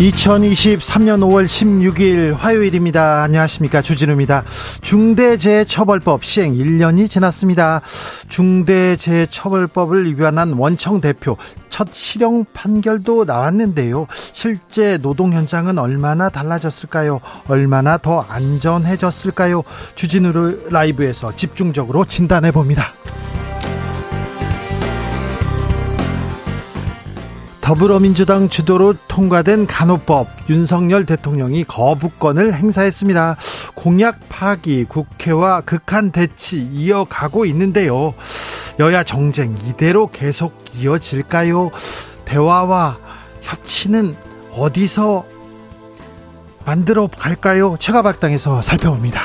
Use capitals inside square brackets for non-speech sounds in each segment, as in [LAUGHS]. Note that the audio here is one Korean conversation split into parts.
2023년 5월 16일 화요일입니다. 안녕하십니까. 주진우입니다. 중대재해처벌법 시행 1년이 지났습니다. 중대재해처벌법을 위반한 원청 대표 첫 실형 판결도 나왔는데요. 실제 노동 현장은 얼마나 달라졌을까요? 얼마나 더 안전해졌을까요? 주진우 라이브에서 집중적으로 진단해 봅니다. 더불어민주당 주도로 통과된 간호법 윤석열 대통령이 거부권을 행사했습니다. 공약 파기 국회와 극한 대치 이어가고 있는데요. 여야 정쟁 이대로 계속 이어질까요? 대화와 협치는 어디서 만들어 갈까요? 최가박당에서 살펴봅니다.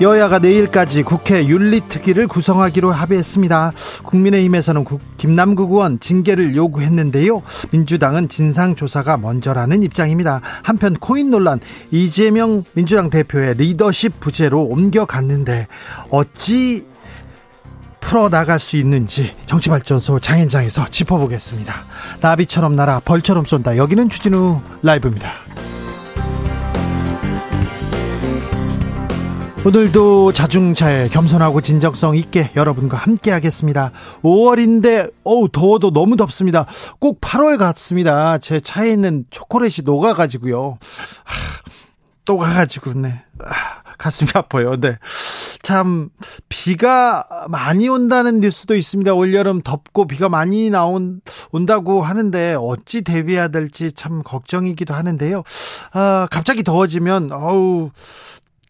여야가 내일까지 국회 윤리특위를 구성하기로 합의했습니다. 국민의힘에서는 김남국 의원 징계를 요구했는데요. 민주당은 진상조사가 먼저라는 입장입니다. 한편 코인 논란 이재명 민주당 대표의 리더십 부재로 옮겨갔는데 어찌 풀어나갈 수 있는지 정치발전소 장현장에서 짚어보겠습니다. 나비처럼 날아 벌처럼 쏜다. 여기는 주진우 라이브입니다. 오늘도 자중차에 겸손하고 진정성 있게 여러분과 함께 하겠습니다. 5월인데 어우 더워도 너무 덥습니다. 꼭 8월 같습니다. 제 차에 있는 초콜릿이 녹아가지고요. 하, 또 가가지고 네 아, 가슴이 아파요. 네. 참 비가 많이 온다는 뉴스도 있습니다. 올여름 덥고 비가 많이 나온 온다고 하는데 어찌 대비해야 될지 참 걱정이기도 하는데요. 아, 갑자기 더워지면 어우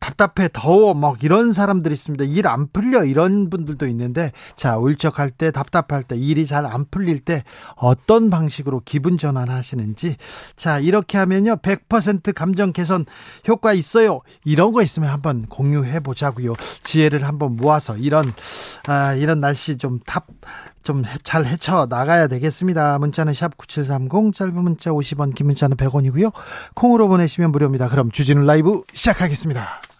답답해 더워 막 이런 사람들이 있습니다. 일 안 풀려 이런 분들도 있는데 자 울적할 때 답답할 때 일이 잘 안 풀릴 때 어떤 방식으로 기분 전환하시는지 자 이렇게 하면요 100% 감정 개선 효과 있어요. 이런 거 있으면 한번 공유해 보자고요. 지혜를 한번 모아서 이런 아 이런 날씨 좀 답 좀 잘 헤쳐 나가야 되겠습니다. 문자는 샵 9730 짧은 문자 50원 긴 문자는 100원이고요. 콩으로 보내시면 무료입니다. 그럼 주진우 라이브 시작하겠습니다.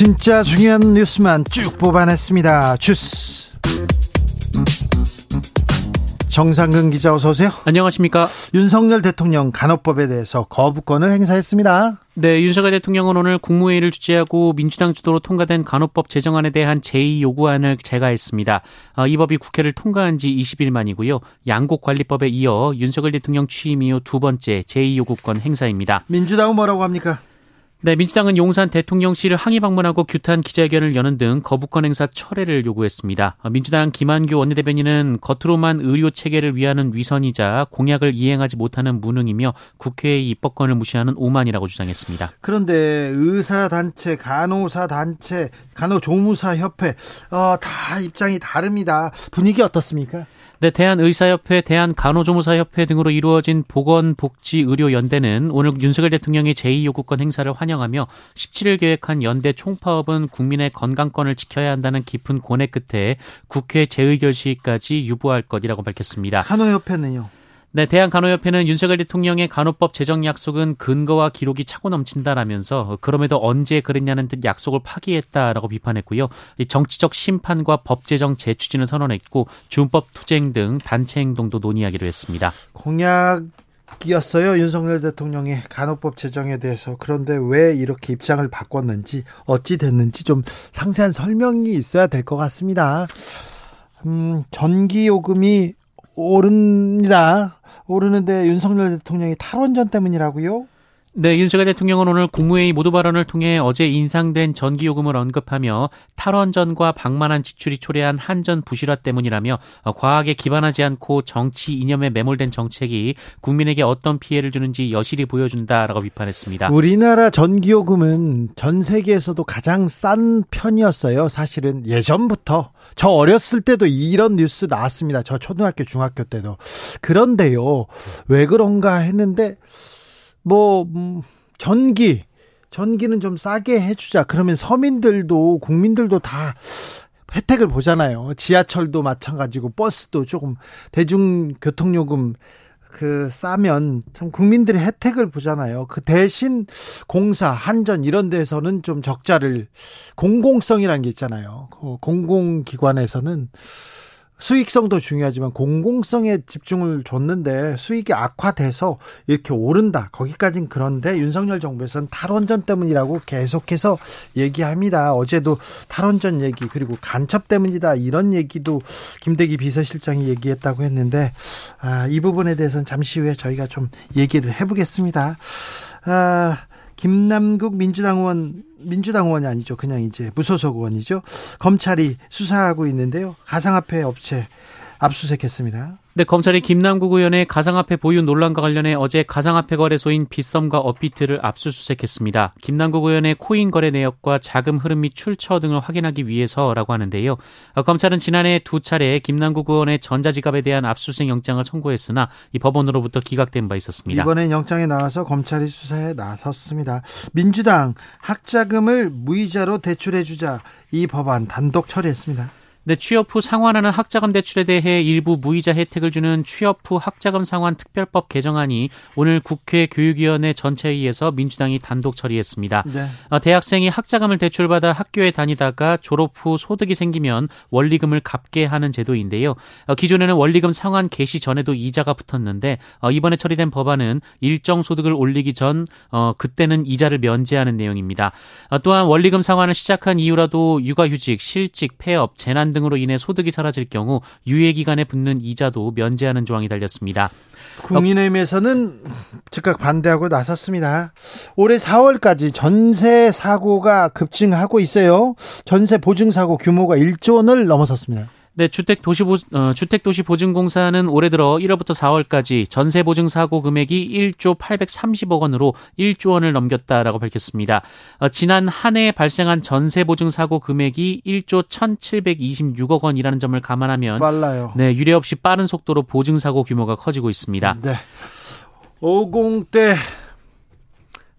진짜 중요한 뉴스만 쭉 뽑아냈습니다. 주스. 정상근 기자 어서 오세요. 안녕하십니까. 윤석열 대통령 간호법에 대해서 거부권을 행사했습니다. 네, 윤석열 대통령은 오늘 국무회의를 주재하고 민주당 주도로 통과된 간호법 제정안에 대한 제2요구안을 제가했습니다. 어, 이 법이 국회를 통과한 지 20일 만이고요. 양곡관리법에 이어 윤석열 대통령 취임 이후 두 번째 제2요구권 행사입니다. 민주당은 뭐라고 합니까? 네, 민주당은 용산 대통령실을 항의 방문하고 규탄 기자회견을 여는 등 거부권 행사 철회를 요구했습니다. 민주당 김한규 원내대변인은 겉으로만 의료 체계를 위하는 위선이자 공약을 이행하지 못하는 무능이며 국회의 입법권을 무시하는 오만이라고 주장했습니다. 그런데 의사 단체, 간호사 단체, 간호조무사 협회 어, 다 입장이 다릅니다. 분위기 어떻습니까? 네, 대한의사협회, 대한간호조무사협회 등으로 이루어진 보건복지의료연대는 오늘 윤석열 대통령의 제2요구권 행사를 환영하며 17일 계획한 연대 총파업은 국민의 건강권을 지켜야 한다는 깊은 고뇌 끝에 국회 재의결 시까지 유보할 것이라고 밝혔습니다. 간호협회는요? 네, 대한간호협회는 윤석열 대통령의 간호법 제정 약속은 근거와 기록이 차고 넘친다라면서 그럼에도 언제 그랬냐는 듯 약속을 파기했다라고 비판했고요. 정치적 심판과 법 제정 재추진을 선언했고 준법 투쟁 등 단체 행동도 논의하기로 했습니다. 공약 이었어요. 윤석열 대통령의 간호법 제정에 대해서. 그런데 왜 이렇게 입장을 바꿨는지, 어찌 됐는지 좀 상세한 설명이 있어야 될 것 같습니다. 음, 전기 요금이 오릅니다. 오르는데 윤석열 대통령이 탈원전 때문이라고요? 네, 윤석열 대통령은 오늘 국무회의 모두 발언을 통해 어제 인상된 전기요금을 언급하며 탈원전과 방만한 지출이 초래한 한전 부실화 때문이라며 과학에 기반하지 않고 정치 이념에 매몰된 정책이 국민에게 어떤 피해를 주는지 여실히 보여준다라고 비판했습니다. 우리나라 전기요금은 전 세계에서도 가장 싼 편이었어요. 사실은 예전부터 저 어렸을 때도 이런 뉴스 나왔습니다. 저 초등학교, 중학교 때도. 그런데요, 왜 그런가 했는데 뭐 음, 전기 전기는 좀 싸게 해주자. 그러면 서민들도 국민들도 다 혜택을 보잖아요. 지하철도 마찬가지고 버스도 조금 대중교통요금 그 싸면 좀 국민들의 혜택을 보잖아요. 그 대신 공사, 한전 이런 데서는 좀 적자를 공공성이라는 게 있잖아요. 그 공공기관에서는 수익성도 중요하지만 공공성에 집중을 줬는데 수익이 악화돼서 이렇게 오른다. 거기까진 그런데 윤석열 정부에서는 탈원전 때문이라고 계속해서 얘기합니다. 어제도 탈원전 얘기 그리고 간첩 때문이다 이런 얘기도 김대기 비서실장이 얘기했다고 했는데 아, 이 부분에 대해서는 잠시 후에 저희가 좀 얘기를 해보겠습니다. 아, 김남국 민주당 의원 민주당 의원이 아니죠. 그냥 이제 무소속 의원이죠. 검찰이 수사하고 있는데요. 가상화폐 업체 압수수색했습니다. 네, 검찰이 김남국 의원의 가상화폐 보유 논란과 관련해 어제 가상화폐 거래소인 빗썸과 업비트를 압수수색했습니다. 김남국 의원의 코인 거래 내역과 자금 흐름 및 출처 등을 확인하기 위해서라고 하는데요. 어, 검찰은 지난해 두 차례 김남국 의원의 전자지갑에 대한 압수수색 영장을 청구했으나 이 법원으로부터 기각된 바 있었습니다. 이번엔 영장이 나와서 검찰이 수사에 나섰습니다. 민주당 학자금을 무이자로 대출해주자 이 법안 단독 처리했습니다. 네, 취업 후 상환하는 학자금 대출에 대해 일부 무이자 혜택을 주는 취업 후 학자금 상환 특별법 개정안이 오늘 국회 교육위원회 전체회의에서 민주당이 단독 처리했습니다. 네. 어, 대학생이 학자금을 대출받아 학교에 다니다가 졸업 후 소득이 생기면 원리금을 갚게 하는 제도인데요. 어, 기존에는 원리금 상환 개시 전에도 이자가 붙었는데 어, 이번에 처리된 법안은 일정 소득을 올리기 전 그때는 이자를 면제하는 내용입니다. 또한 원리금 상환을 시작한 이후라도 육아휴직, 실직, 폐업, 재난 등으로 인해 소득이 사라질 경우 유예 기간에 붙는 이자도 면제하는 조항이 달렸습니다. 국민의힘에서는 즉각 반대하고 나섰습니다. 올해 4월까지 전세 사고가 급증하고 있어요. 전세 보증 사고 규모가 1조 원을 넘어섰습니다. 네, 주택 도시 보 어, 주택 도시 보증공사는 올해 들어 1월부터 4월까지 전세 보증 사고 금액이 1조 830억 원으로 1조 원을 넘겼다라고 밝혔습니다. 어, 지난 한 해 발생한 전세 보증 사고 금액이 1조 1,726억 원이라는 점을 감안하면 빨라요. 네, 유례 없이 빠른 속도로 보증 사고 규모가 커지고 있습니다. 네. 50대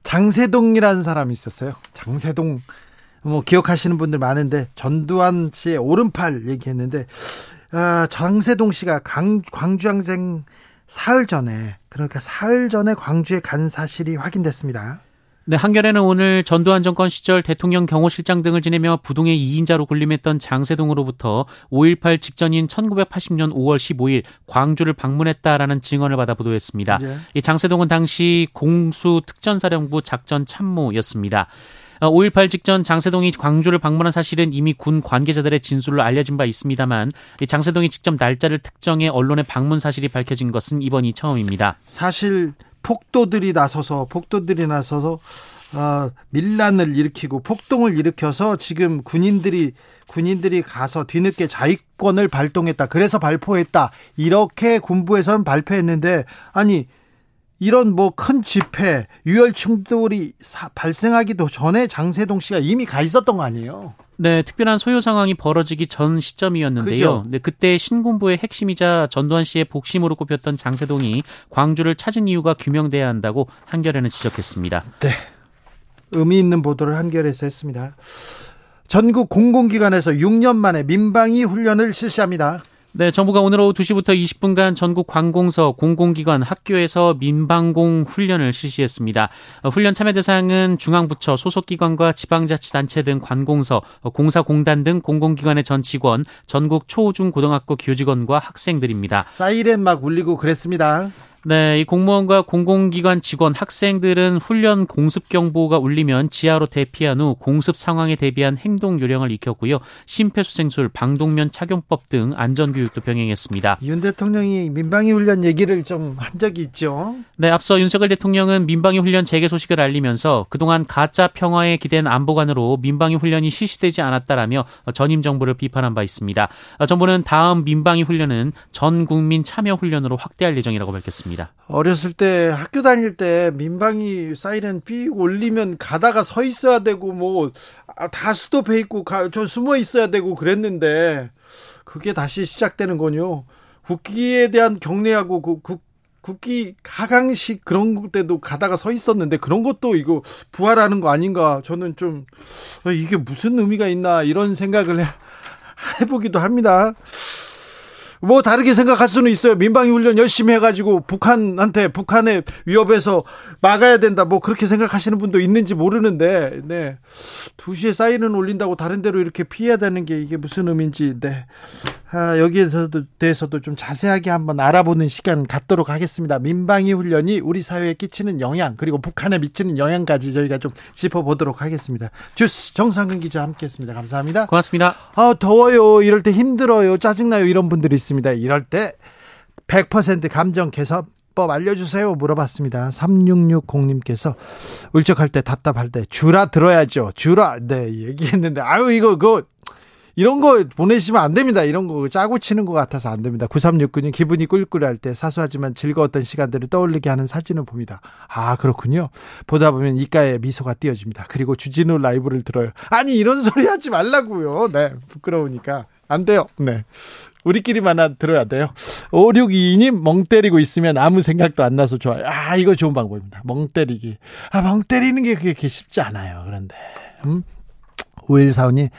장세동이라는 사람이 있었어요. 장세동 뭐 기억하시는 분들 많은데 전두환 씨의 오른팔 얘기했는데 아, 장세동 씨가 강, 광주항쟁 사흘 전에 그러니까 사흘 전에 광주에 간 사실이 확인됐습니다. 네, 한겨레는 오늘 전두환 정권 시절 대통령 경호실장 등을 지내며 부동의 2인자로 군림했던 장세동으로부터 5.18 직전인 1980년 5월 15일 광주를 방문했다라는 증언을 받아 보도했습니다. 네. 이 장세동은 당시 공수 특전사령부 작전 참모였습니다. 5.18 어, 직전 장세동이 광주를 방문한 사실은 이미 군 관계자들의 진술로 알려진 바 있습니다만 장세동이 직접 날짜를 특정해 언론의 방문 사실이 밝혀진 것은 이번이 처음입니다. 사실 폭도들이 나서서 폭도들이 나서서 어, 밀란을 일으키고 폭동을 일으켜서 지금 군인들이 군인들이 가서 뒤늦게 자위권을 발동했다. 그래서 발포했다. 이렇게 군부에서는 발표했는데 아니 이런 뭐 큰 집회, 유혈 충돌이 사, 발생하기도 전에 장세동 씨가 이미 가 있었던 거 아니에요? 네, 특별한 소요 상황이 벌어지기 전 시점이었는데요. 그죠? 네, 그때 신군부의 핵심이자 전두환 씨의 복심으로 꼽혔던 장세동이 광주를 찾은 이유가 규명돼야 한다고 한겨레는 지적했습니다. 네. 의미 있는 보도를 한겨레에서 했습니다. 전국 공공기관에서 6년 만에 민방위 훈련을 실시합니다. 네, 정부가 오늘 오후 2시부터 20분간 전국 관공서, 공공기관, 학교에서 민방공 훈련을 실시했습니다. 어, 훈련 참여 대상은 중앙부처, 소속기관과 지방자치단체 등 관공서, 어, 공사공단 등 공공기관의 전 직원, 전국 초, 중, 고등학교 교직원과 학생들입니다. 사이렌 막 울리고 그랬습니다. 네, 이 공무원과 공공기관 직원, 학생들은 훈련 공습 경보가 울리면 지하로 대피한 후 공습 상황에 대비한 행동 요령을 익혔고요. 심폐소생술, 방독면 착용법 등 안전 교육도 병행했습니다. 윤 대통령이 민방위 훈련 얘기를 좀 한 적이 있죠. 네, 앞서 윤석열 대통령은 민방위 훈련 재개 소식을 알리면서 그동안 가짜 평화에 기댄 안보관으로 민방위 훈련이 실시되지 않았다라며 전임 정부를 비판한 바 있습니다. 정부는 다음 민방위 훈련은 전 국민 참여 훈련으로 확대할 예정이라고 밝혔습니다. 어렸을 때 학교 다닐 때 민방위 사이렌 삐 올리면 가다가 서 있어야 되고 뭐다 아, 스톱해 있고 가, 저 숨어 있어야 되고 그랬는데 그게 다시 시작되는군요. 국기에 대한 경례하고 그, 국, 국기 하강식 그런 때도 가다가 서 있었는데 그런 것도 이거 부활하는 거 아닌가 저는 좀 어, 이게 무슨 의미가 있나 이런 생각을 해, [LAUGHS] 해보기도 합니다. 뭐 다르게 생각할 수는 있어요. 민방위 훈련 열심히 해가지고 북한한테 북한의 위협에서 막아야 된다. 뭐 그렇게 생각하시는 분도 있는지 모르는데, 네. 2시에 사인은 올린다고 다른 데로 이렇게 피해야 되는 게 이게 무슨 의미인지, 네. 아, 여기에 대해서도 좀 자세하게 한번 알아보는 시간 갖도록 하겠습니다. 민방위 훈련이 우리 사회에 끼치는 영향, 그리고 북한에 미치는 영향까지 저희가 좀 짚어보도록 하겠습니다. 주스 정상근 기자 함께 했습니다. 감사합니다. 고맙습니다. 아, 더워요. 이럴 때 힘들어요. 짜증나요. 이런 분들이 있습니다. 이럴 때 100% 감정 개선법 알려주세요. 물어봤습니다. 3660님께서 울적할 때 답답할 때 주라 들어야죠. 주라. 네, 얘기했는데, 아유, 이거, 그거 이런 거 보내시면 안 됩니다. 이런 거 짜고 치는 것 같아서 안 됩니다. 9369님 기분이 꿀꿀할 때 사소하지만 즐거웠던 시간들을 떠올리게 하는 사진을 봅니다. 아, 그렇군요. 보다 보면 이가에 미소가 띄어집니다. 그리고 주진우 라이브를 들어요. 아니, 이런 소리 하지 말라고요. 네, 부끄러우니까. 안 돼요. 네. 우리끼리만 들어야 돼요. 5622님, 멍 때리고 있으면 아무 생각도 안 나서 좋아요. 아, 이거 좋은 방법입니다. 멍 때리기. 아, 멍 때리는 게 그렇게 쉽지 않아요. 그런데. 음? 5145님,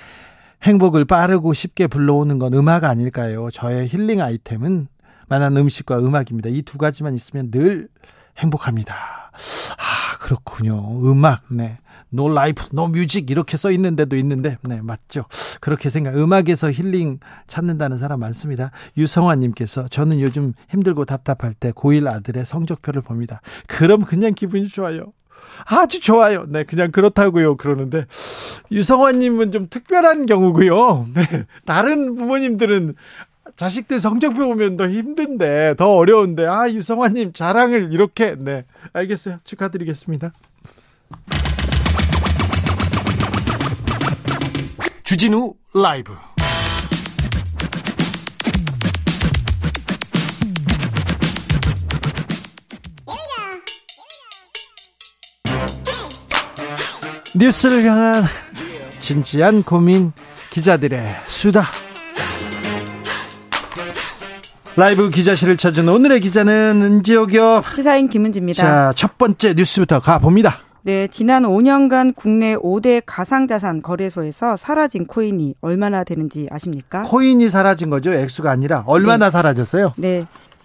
행복을 빠르고 쉽게 불러오는 건 음악 아닐까요? 저의 힐링 아이템은 맛난 음식과 음악입니다. 이 두 가지만 있으면 늘 행복합니다. 아, 그렇군요. 음악, 네. No life, no music 이렇게 써 있는데도 있는데, 네, 맞죠. 그렇게 생각, 음악에서 힐링 찾는다는 사람 많습니다. 유성환 님께서 저는 요즘 힘들고 답답할 때 고1 아들의 성적표를 봅니다. 그럼 그냥 기분이 좋아요. 아주 좋아요. 네, 그냥 그렇다고요. 그러는데 유성환님은 좀 특별한 경우고요. 네, 다른 부모님들은 자식들 성적표 보면 더 힘든데 더 어려운데 아 유성환님 자랑을 이렇게 네 알겠어요 축하드리겠습니다. 주진우 라이브 뉴스를 향한 진지한 고민 기자들의 수다. 라이브 기자실을 찾은 오늘의 기자는 은지옥이요. 시사인 김은지입니다. 자, 첫 번째 뉴스부터 가봅니다. 네, 지난 5년간 국내 5대 가상자산 거래소에서 사라진 코인이 얼마나 되는지 아십니까? 코인이 사라진 거죠? 액수가 아니라 얼마나 네. 사라졌어요? 네.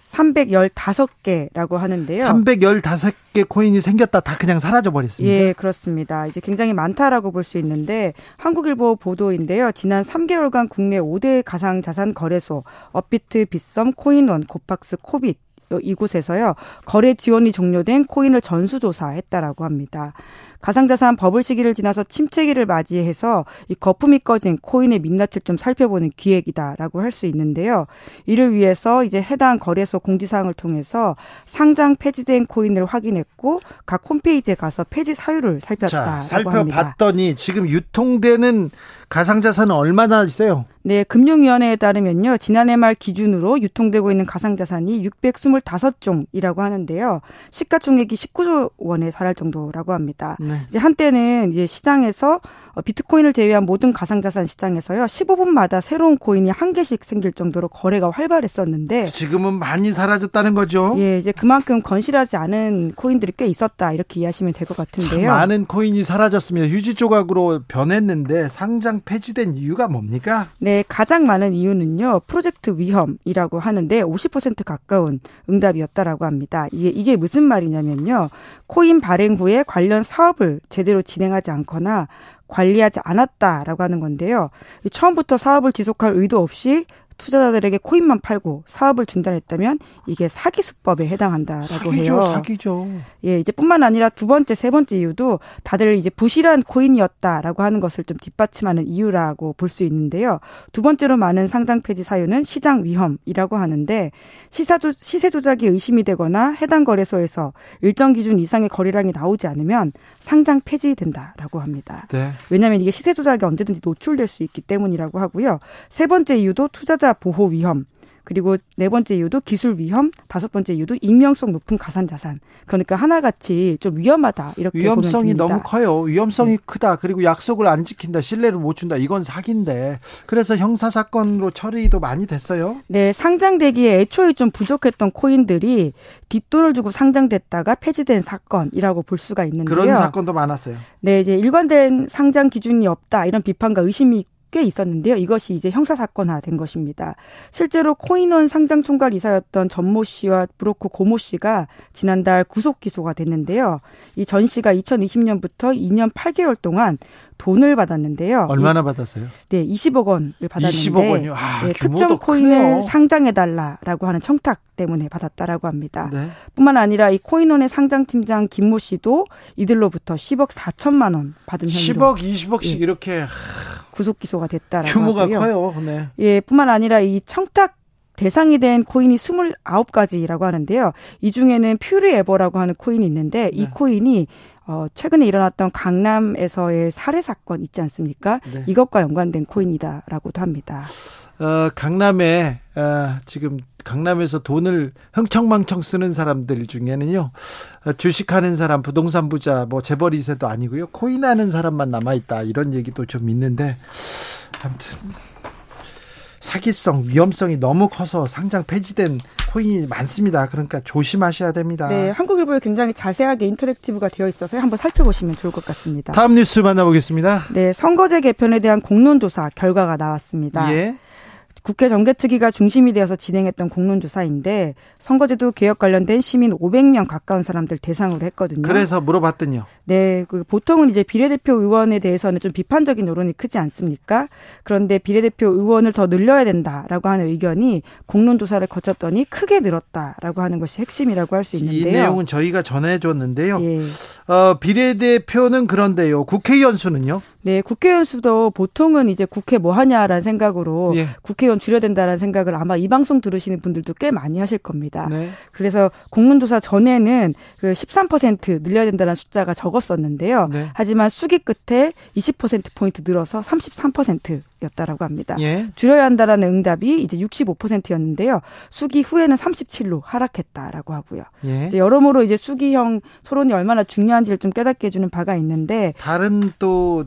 315개라고 하는데요. 315개 코인이 생겼다 다 그냥 사라져 버렸습니다. 예, 그렇습니다. 이제 굉장히 많다라고 볼 수 있는데 한국일보 보도인데요. 지난 3개월간 국내 5대 가상 자산 거래소 업비트, 빗썸, 코인원, 고팍스, 코빗 이곳에서요 거래 지원이 종료된 코인을 전수조사했다라고 합니다. 가상자산 버블 시기를 지나서 침체기를 맞이해서 이 거품이 꺼진 코인의 민낯을 좀 살펴보는 기획이다라고 할 수 있는데요. 이를 위해서 이제 해당 거래소 공지사항을 통해서 상장 폐지된 코인을 확인했고 각 홈페이지에 가서 폐지 사유를 살폈다라고 자, 살펴봤더니 합니다. 지금 유통되는 가상자산은 얼마나 있어요? 네, 금융위원회에 따르면요. 지난해 말 기준으로 유통되고 있는 가상자산이 625종이라고 하는데요. 시가총액이 19조 원에 달할 정도라고 합니다. 네. 이제 한때는 이제 시장에서 어, 비트코인을 제외한 모든 가상자산 시장에서요. 15분마다 새로운 코인이 한 개씩 생길 정도로 거래가 활발했었는데 지금은 많이 사라졌다는 거죠. 예, 이제 그만큼 건실하지 않은 코인들이 꽤 있었다 이렇게 이해하시면 될 것 같은데요. 많은 코인이 사라졌습니다. 휴지 조각으로 변했는데 상장 폐지된 이유가 뭡니까? 네, 가장 많은 이유는요. 프로젝트 위험이라고 하는데 50% 가까운 응답이었다라고 합니다. 이게 이게 무슨 말이냐면요. 코인 발행 후에 관련 사업 을 제대로 진행하지 않거나 관리하지 않았다라고 하는 건데요. 처음부터 사업을 지속할 의도 없이 투자자들에게 코인만 팔고 사업을 중단했다면 이게 사기 수법에 해당한다라고 사기죠, 해요. 사기죠. 예, 이제 뿐만 아니라 두 번째, 세 번째 이유도 다들 이제 부실한 코인이었다라고 하는 것을 좀 뒷받침하는 이유라고 볼 수 있는데요. 두 번째로 많은 상장 폐지 사유는 시장 위험이라고 하는데 시사 조, 시세 조작이 의심이 되거나 해당 거래소에서 일정 기준 이상의 거래량이 나오지 않으면 상장 폐지된다라고 합니다. 네. 왜냐하면 이게 시세 조작에 언제든지 노출될 수 있기 때문이라고 하고요. 세 번째 이유도 투자 자 보호 위험. 그리고 네 번째 이유도 기술 위험, 다섯 번째 이유도 익명성 높은 가산 자산. 그러니까 하나같이 좀 위험하다 이렇게 위험성이. 너무 커요. 위험성이 네. 크다. 그리고 약속을 안 지킨다. 신뢰를 못 준다. 이건 사기인데. 그래서 형사 사건으로 처리도 많이 됐어요. 네, 상장되기에 애초에 좀 부족했던 코인들이 뒷돈을 주고 상장됐다가 폐지된 사건이라고 볼 수가 있는데요. 그런 사건도 많았어요. 네, 이제 일관된 상장 기준이 없다 이런 비판과 의심이 꽤 있었는데요. 이것이 이제 형사 사건화 된 것입니다. 실제로 코인원 상장 총괄 이사였던 전모 씨와 브로커 고모 씨가 지난달 구속 기소가 됐는데요. 이 전 씨가 2020년부터 2년 8개월 동안 돈을 받았는데요. 얼마나 받았어요? 네, 20억 원을 받았는데 20억 원이요. 아, 네, 특정 코인을 크네요. 상장해 달라라고 하는 청탁 때문에 받았다라고 합니다. 네. 뿐만 아니라 이 코인원의 상장 팀장 김모 씨도 이들로부터 10억 4천만 원 받은 혐의로 10억, 20억씩 예. 이렇게 구속 기소가 됐다라고 규모가 하고요. 커요. 네. 예, 뿐만 아니라 이 청탁 대상이 된 코인이 29가지라고 하는데요. 이 중에는 퓨리에버라고 하는 코인이 있는데 이 네. 코인이 어, 최근에 일어났던 강남에서의 살해 사건 있지 않습니까? 네. 이것과 연관된 코인이다라고도 합니다. 어, 강남에 어, 지금 강남에서 돈을 흥청망청 쓰는 사람들 중에는요 어, 주식하는 사람, 부동산 부자, 뭐 재벌 2세도 아니고요 코인하는 사람만 남아 있다 이런 얘기도 좀 있는데 아무튼 사기성, 위험성이 너무 커서 상장 폐지된 코인이 많습니다. 그러니까 조심하셔야 됩니다. 네, 한국일보에 굉장히 자세하게 인터랙티브가 되어 있어서 한번 살펴보시면 좋을 것 같습니다. 다음 뉴스 만나보겠습니다. 네, 선거제 개편에 대한 공론조사 결과가 나왔습니다. 예. 국회 정개특위가 중심이 되어서 진행했던 공론조사인데 선거제도 개혁 관련된 시민 500명 가까운 사람들 대상으로 했거든요. 그래서 물어봤더니요. 네, 그 보통은 이제 비례대표 의원에 대해서는 좀 비판적인 여론이 크지 않습니까? 그런데 비례대표 의원을 더 늘려야 된다라고 하는 의견이 공론조사를 거쳤더니 크게 늘었다라고 하는 것이 핵심이라고 할수이 있는데요. 내용은 저희가 전해줬는데요. 예. 어, 비례대표는 그런데요. 국회의원 수는요? 네, 국회의원 수도 보통은 이제 국회 뭐 하냐라는 생각으로 예. 국회의원 줄여야 된다라는 생각을 아마 이 방송 들으시는 분들도 꽤 많이 하실 겁니다. 네. 그래서 공론조사 전에는 그 13% 늘려야 된다는 숫자가 적었었는데요. 네. 하지만 수기 끝에 20%포인트 늘어서 33%였다라고 합니다. 예. 줄여야 한다라는 응답이 이제 65%였는데요. 수기 후에는 37로 하락했다라고 하고요. 예. 이제 여러모로 이제 수기형 토론이 얼마나 중요한지를 좀 깨닫게 해주는 바가 있는데 다른 또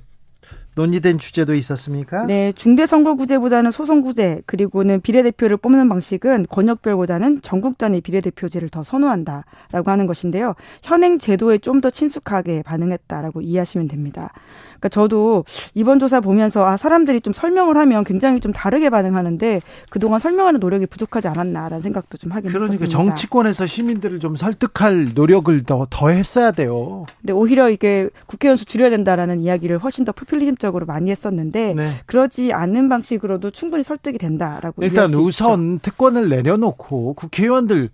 논의된 주제도 있었습니까? 네, 중대선거구제보다는 소선구제 그리고는 비례대표를 뽑는 방식은 권역별보다는 전국 단위 비례대표제를 더 선호한다라고 하는 것인데요. 현행 제도에 좀 더 친숙하게 반응했다라고 이해하시면 됩니다. 그러니까 저도 이번 조사 보면서 아 사람들이 좀 설명을 하면 굉장히 좀 다르게 반응하는데 그동안 설명하는 노력이 부족하지 않았나라는 생각도 좀 하긴 그러니까 했었습니다. 정치권에서 시민들을 좀 설득할 노력을 더, 더 했어야 돼요. 근데 오히려 이게 국회의원 수 줄여야 된다라는 이야기를 훨씬 더 포퓰리즘 적으로 많이 했었는데 네. 그러지 않는 방식으로도 충분히 설득이 된다라고 일단 수 있죠. 우선 특권을 내려놓고 국회의원들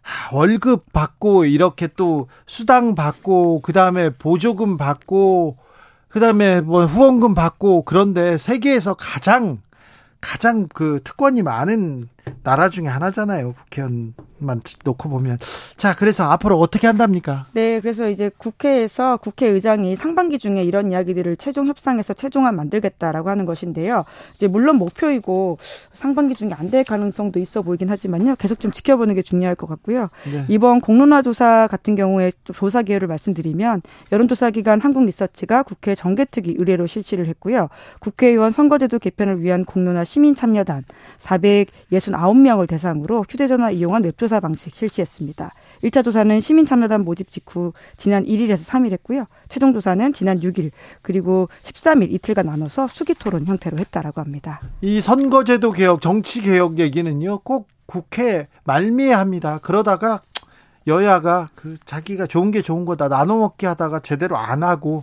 하, 월급 받고 이렇게 또 수당 받고 그다음에 보조금 받고 그다음에 뭐 후원금 받고 그런데 세계에서 가장 가장 그 특권이 많은 나라 중에 하나잖아요. 국회의원만 놓고 보면. 자, 그래서 앞으로 어떻게 한답니까? 네, 그래서 이제 국회에서 국회의장이 상반기 중에 이런 이야기들을 최종 협상해서 최종안 만들겠다라고 하는 것인데요. 이제 물론 목표이고 상반기 중에 안 될 가능성도 있어 보이긴 하지만요. 계속 좀 지켜보는 게 중요할 것 같고요. 네. 이번 공론화 조사 같은 경우에 좀 조사 기여를 말씀드리면 여론조사 기관 한국리서치가 국회 정개특위 의뢰로 실시를 했고요. 국회의원 선거제도 개편을 위한 공론화 시민참여단 469명을 대상으로 휴대전화 이용한 웹조사 방식 실시했습니다. 1차 조사는 시민참여단 모집 직후 지난 1일에서 3일 했고요. 최종 조사는 지난 6일 그리고 13일 이틀간 나눠서 수기 토론 형태로 했다라고 합니다. 이 선거제도 개혁, 정치 개혁 얘기는요, 꼭 국회 말미에 합니다. 그러다가 여야가 그 자기가 좋은 게 좋은 거다 나눠 먹기 하다가 제대로 안 하고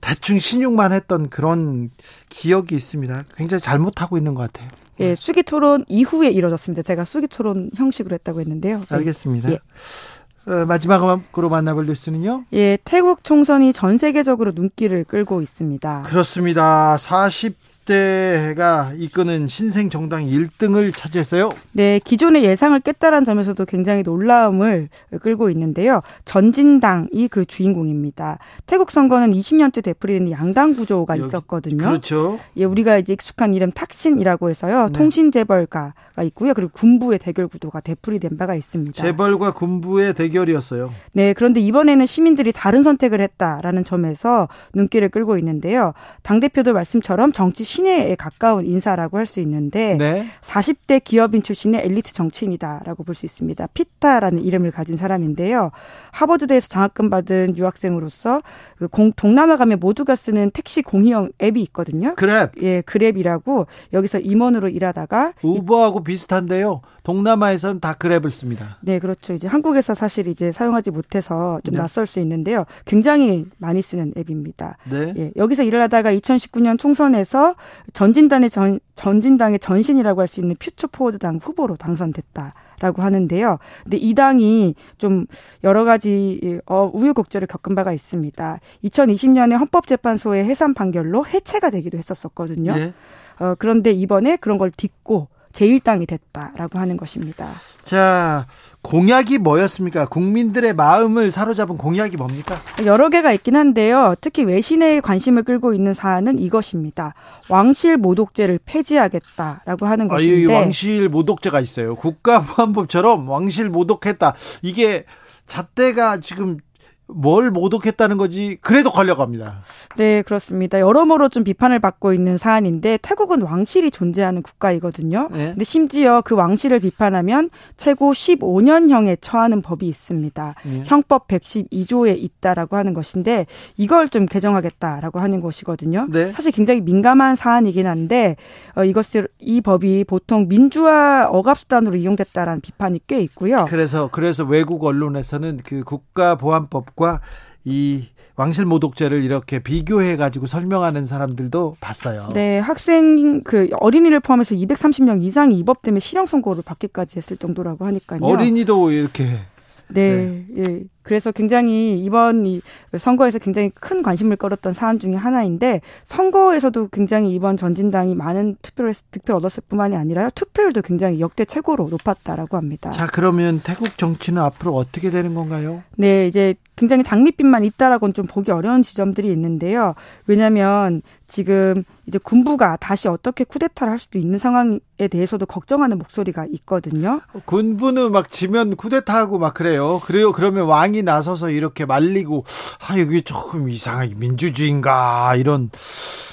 대충 신용만 했던 그런 기억이 있습니다. 굉장히 잘못하고 있는 것 같아요. 예, 수기 토론 이후에 이뤄졌습니다. 제가 수기 토론 형식으로 했다고 했는데요. 네. 알겠습니다. 예. 어, 마지막으로 만나볼 뉴스는요? 예, 태국 총선이 전 세계적으로 눈길을 끌고 있습니다. 그렇습니다. 40 대가 이끄는 신생 정당 1등을 차지했어요. 네, 기존의 예상을 깼다는 점에서도 굉장히 놀라움을 끌고 있는데요. 전진당이 그 주인공입니다. 태국 선거는 20년째 되풀이되는 양당 구조가 있었거든요. 그렇죠. 예, 우리가 이제 익숙한 이름 탁신이라고 해서요. 네. 통신 재벌가가 있고요. 그리고 군부의 대결 구도가 되풀이된 바가 있습니다. 재벌과 군부의 대결이었어요. 네, 그런데 이번에는 시민들이 다른 선택을 했다라는 점에서 눈길을 끌고 있는데요. 당 대표도 말씀처럼 정치 신예에 가까운 인사라고 할 수 있는데 네. 40대 기업인 출신의 엘리트 정치인이다라고 볼 수 있습니다. 피타라는 이름을 가진 사람인데요. 하버드대에서 장학금 받은 유학생으로서 그 공- 동남아 가면 모두가 쓰는 택시 공유형 앱이 있거든요. 그랩 예, 그랩이라고 여기서 임원으로 일하다가 우버하고 비슷한데요. 동남아에서는 다 그랩을 씁니다. 네, 그렇죠. 이제 한국에서 사실 이제 사용하지 못해서 좀 네. 낯설 수 있는데요. 굉장히 많이 쓰는 앱입니다. 네. 예, 여기서 일을 하다가 2019년 총선에서 전진당의 전, 전진당의 전신이라고 할 수 있는 퓨처 포워드당 후보로 당선됐다 라고 하는데요. 근데 이 당이 좀 여러 가지 예, 어, 우유곡절을 겪은 바가 있습니다. 2020년에 헌법재판소의 해산 판결로 해체가 되기도 했었었거든요. 네. 어, 그런데 이번에 그런 걸 딛고 제1당이 됐다라고 하는 것입니다. 자, 공약이 뭐였습니까? 국민들의 마음을 사로잡은 공약이 뭡니까? 여러 개가 있긴 한데요. 특히 외신의 관심을 끌고 있는 사안은 이것입니다. 왕실 모독죄를 폐지하겠다라고 하는 아, 이 것인데 왕실 모독죄가 있어요. 국가보안법처럼 왕실 모독했다. 이게 잣대가 지금 뭘 모독했다는 거지 그래도 걸려갑니다. 네, 그렇습니다. 여러모로 좀 비판을 받고 있는 사안인데 태국은 왕실이 존재하는 국가이거든요. 네. 근데 심지어 그 왕실을 비판하면 최고 15년형에 처하는 법이 있습니다. 예. 형법 112조에 있다라고 하는 것인데 이걸 좀 개정하겠다라고 하는 것이거든요. 네. 사실 굉장히 민감한 사안이긴 한데 어, 이것을 이 법이 보통 민주화 억압 수단으로 이용됐다라는 비판이 꽤 있고요. 그래서 그래서 외국 언론에서는 그 국가보안법 과 이 왕실 모독죄를 이렇게 비교해 가지고 설명하는 사람들도 봤어요. 네, 학생 그 어린이를 포함해서 230명 이상이 이법 때문에 실형 선고를 받기까지 했을 정도라고 하니까요. 어린이도 이렇게 네, 예. 그래서 굉장히 이번 이 선거에서 굉장히 큰 관심을 끌었던 사안 중에 하나인데 선거에서도 굉장히 이번 전진당이 많은 투표를 득표를 얻었을 뿐만이 아니라요 투표율도 굉장히 역대 최고로 높았다라고 합니다. 자 그러면 태국 정치는 앞으로 어떻게 되는 건가요? 네, 이제 굉장히 장밋빛만 있다라고는 좀 보기 어려운 지점들이 있는데요. 왜냐하면 지금 이제 군부가 다시 어떻게 쿠데타를 할 수도 있는 상황에 대해서도 걱정하는 목소리가 있거든요. 군부는 막 지면 쿠데타하고 막 그래요. 그래요. 그러면 왕이 나서서 이렇게 말리고 아 여기 조금 이상하게 민주주의인가 이런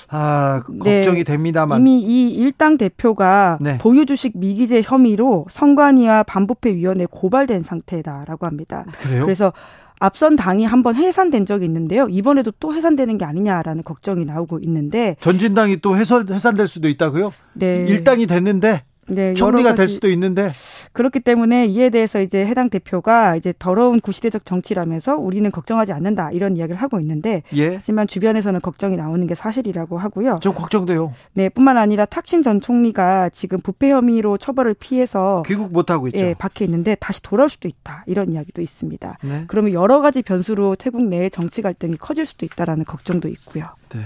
아 네. 걱정이 됩니다만 이미 이 일당 대표가 네. 보유 주식 미기재 혐의로 선관위와 반부패 위원회에 고발된 상태다라고 합니다. 그래요? 그래서 앞선 당이 한번 해산된 적이 있는데요. 이번에도 또 해산되는 게 아니냐라는 걱정이 나오고 있는데, 전진당이 또 해설 해산될 수도 있다고요? 네, 일당이 됐는데 네, 총리가 될 수도 있는데 그렇기 때문에 이에 대해서 이제 해당 대표가 이제 더러운 구시대적 정치라면서 우리는 걱정하지 않는다 이런 이야기를 하고 있는데 예. 하지만 주변에서는 걱정이 나오는 게 사실이라고 하고요. 좀 걱정돼요. 네, 뿐만 아니라 탁신 전 총리가 지금 부패 혐의로 처벌을 피해서 귀국 못 하고 있죠. 예, 박혀 있는데 다시 돌아올 수도 있다. 이런 이야기도 있습니다. 네. 그러면 여러 가지 변수로 태국 내의 정치 갈등이 커질 수도 있다라는 걱정도 있고요. 네.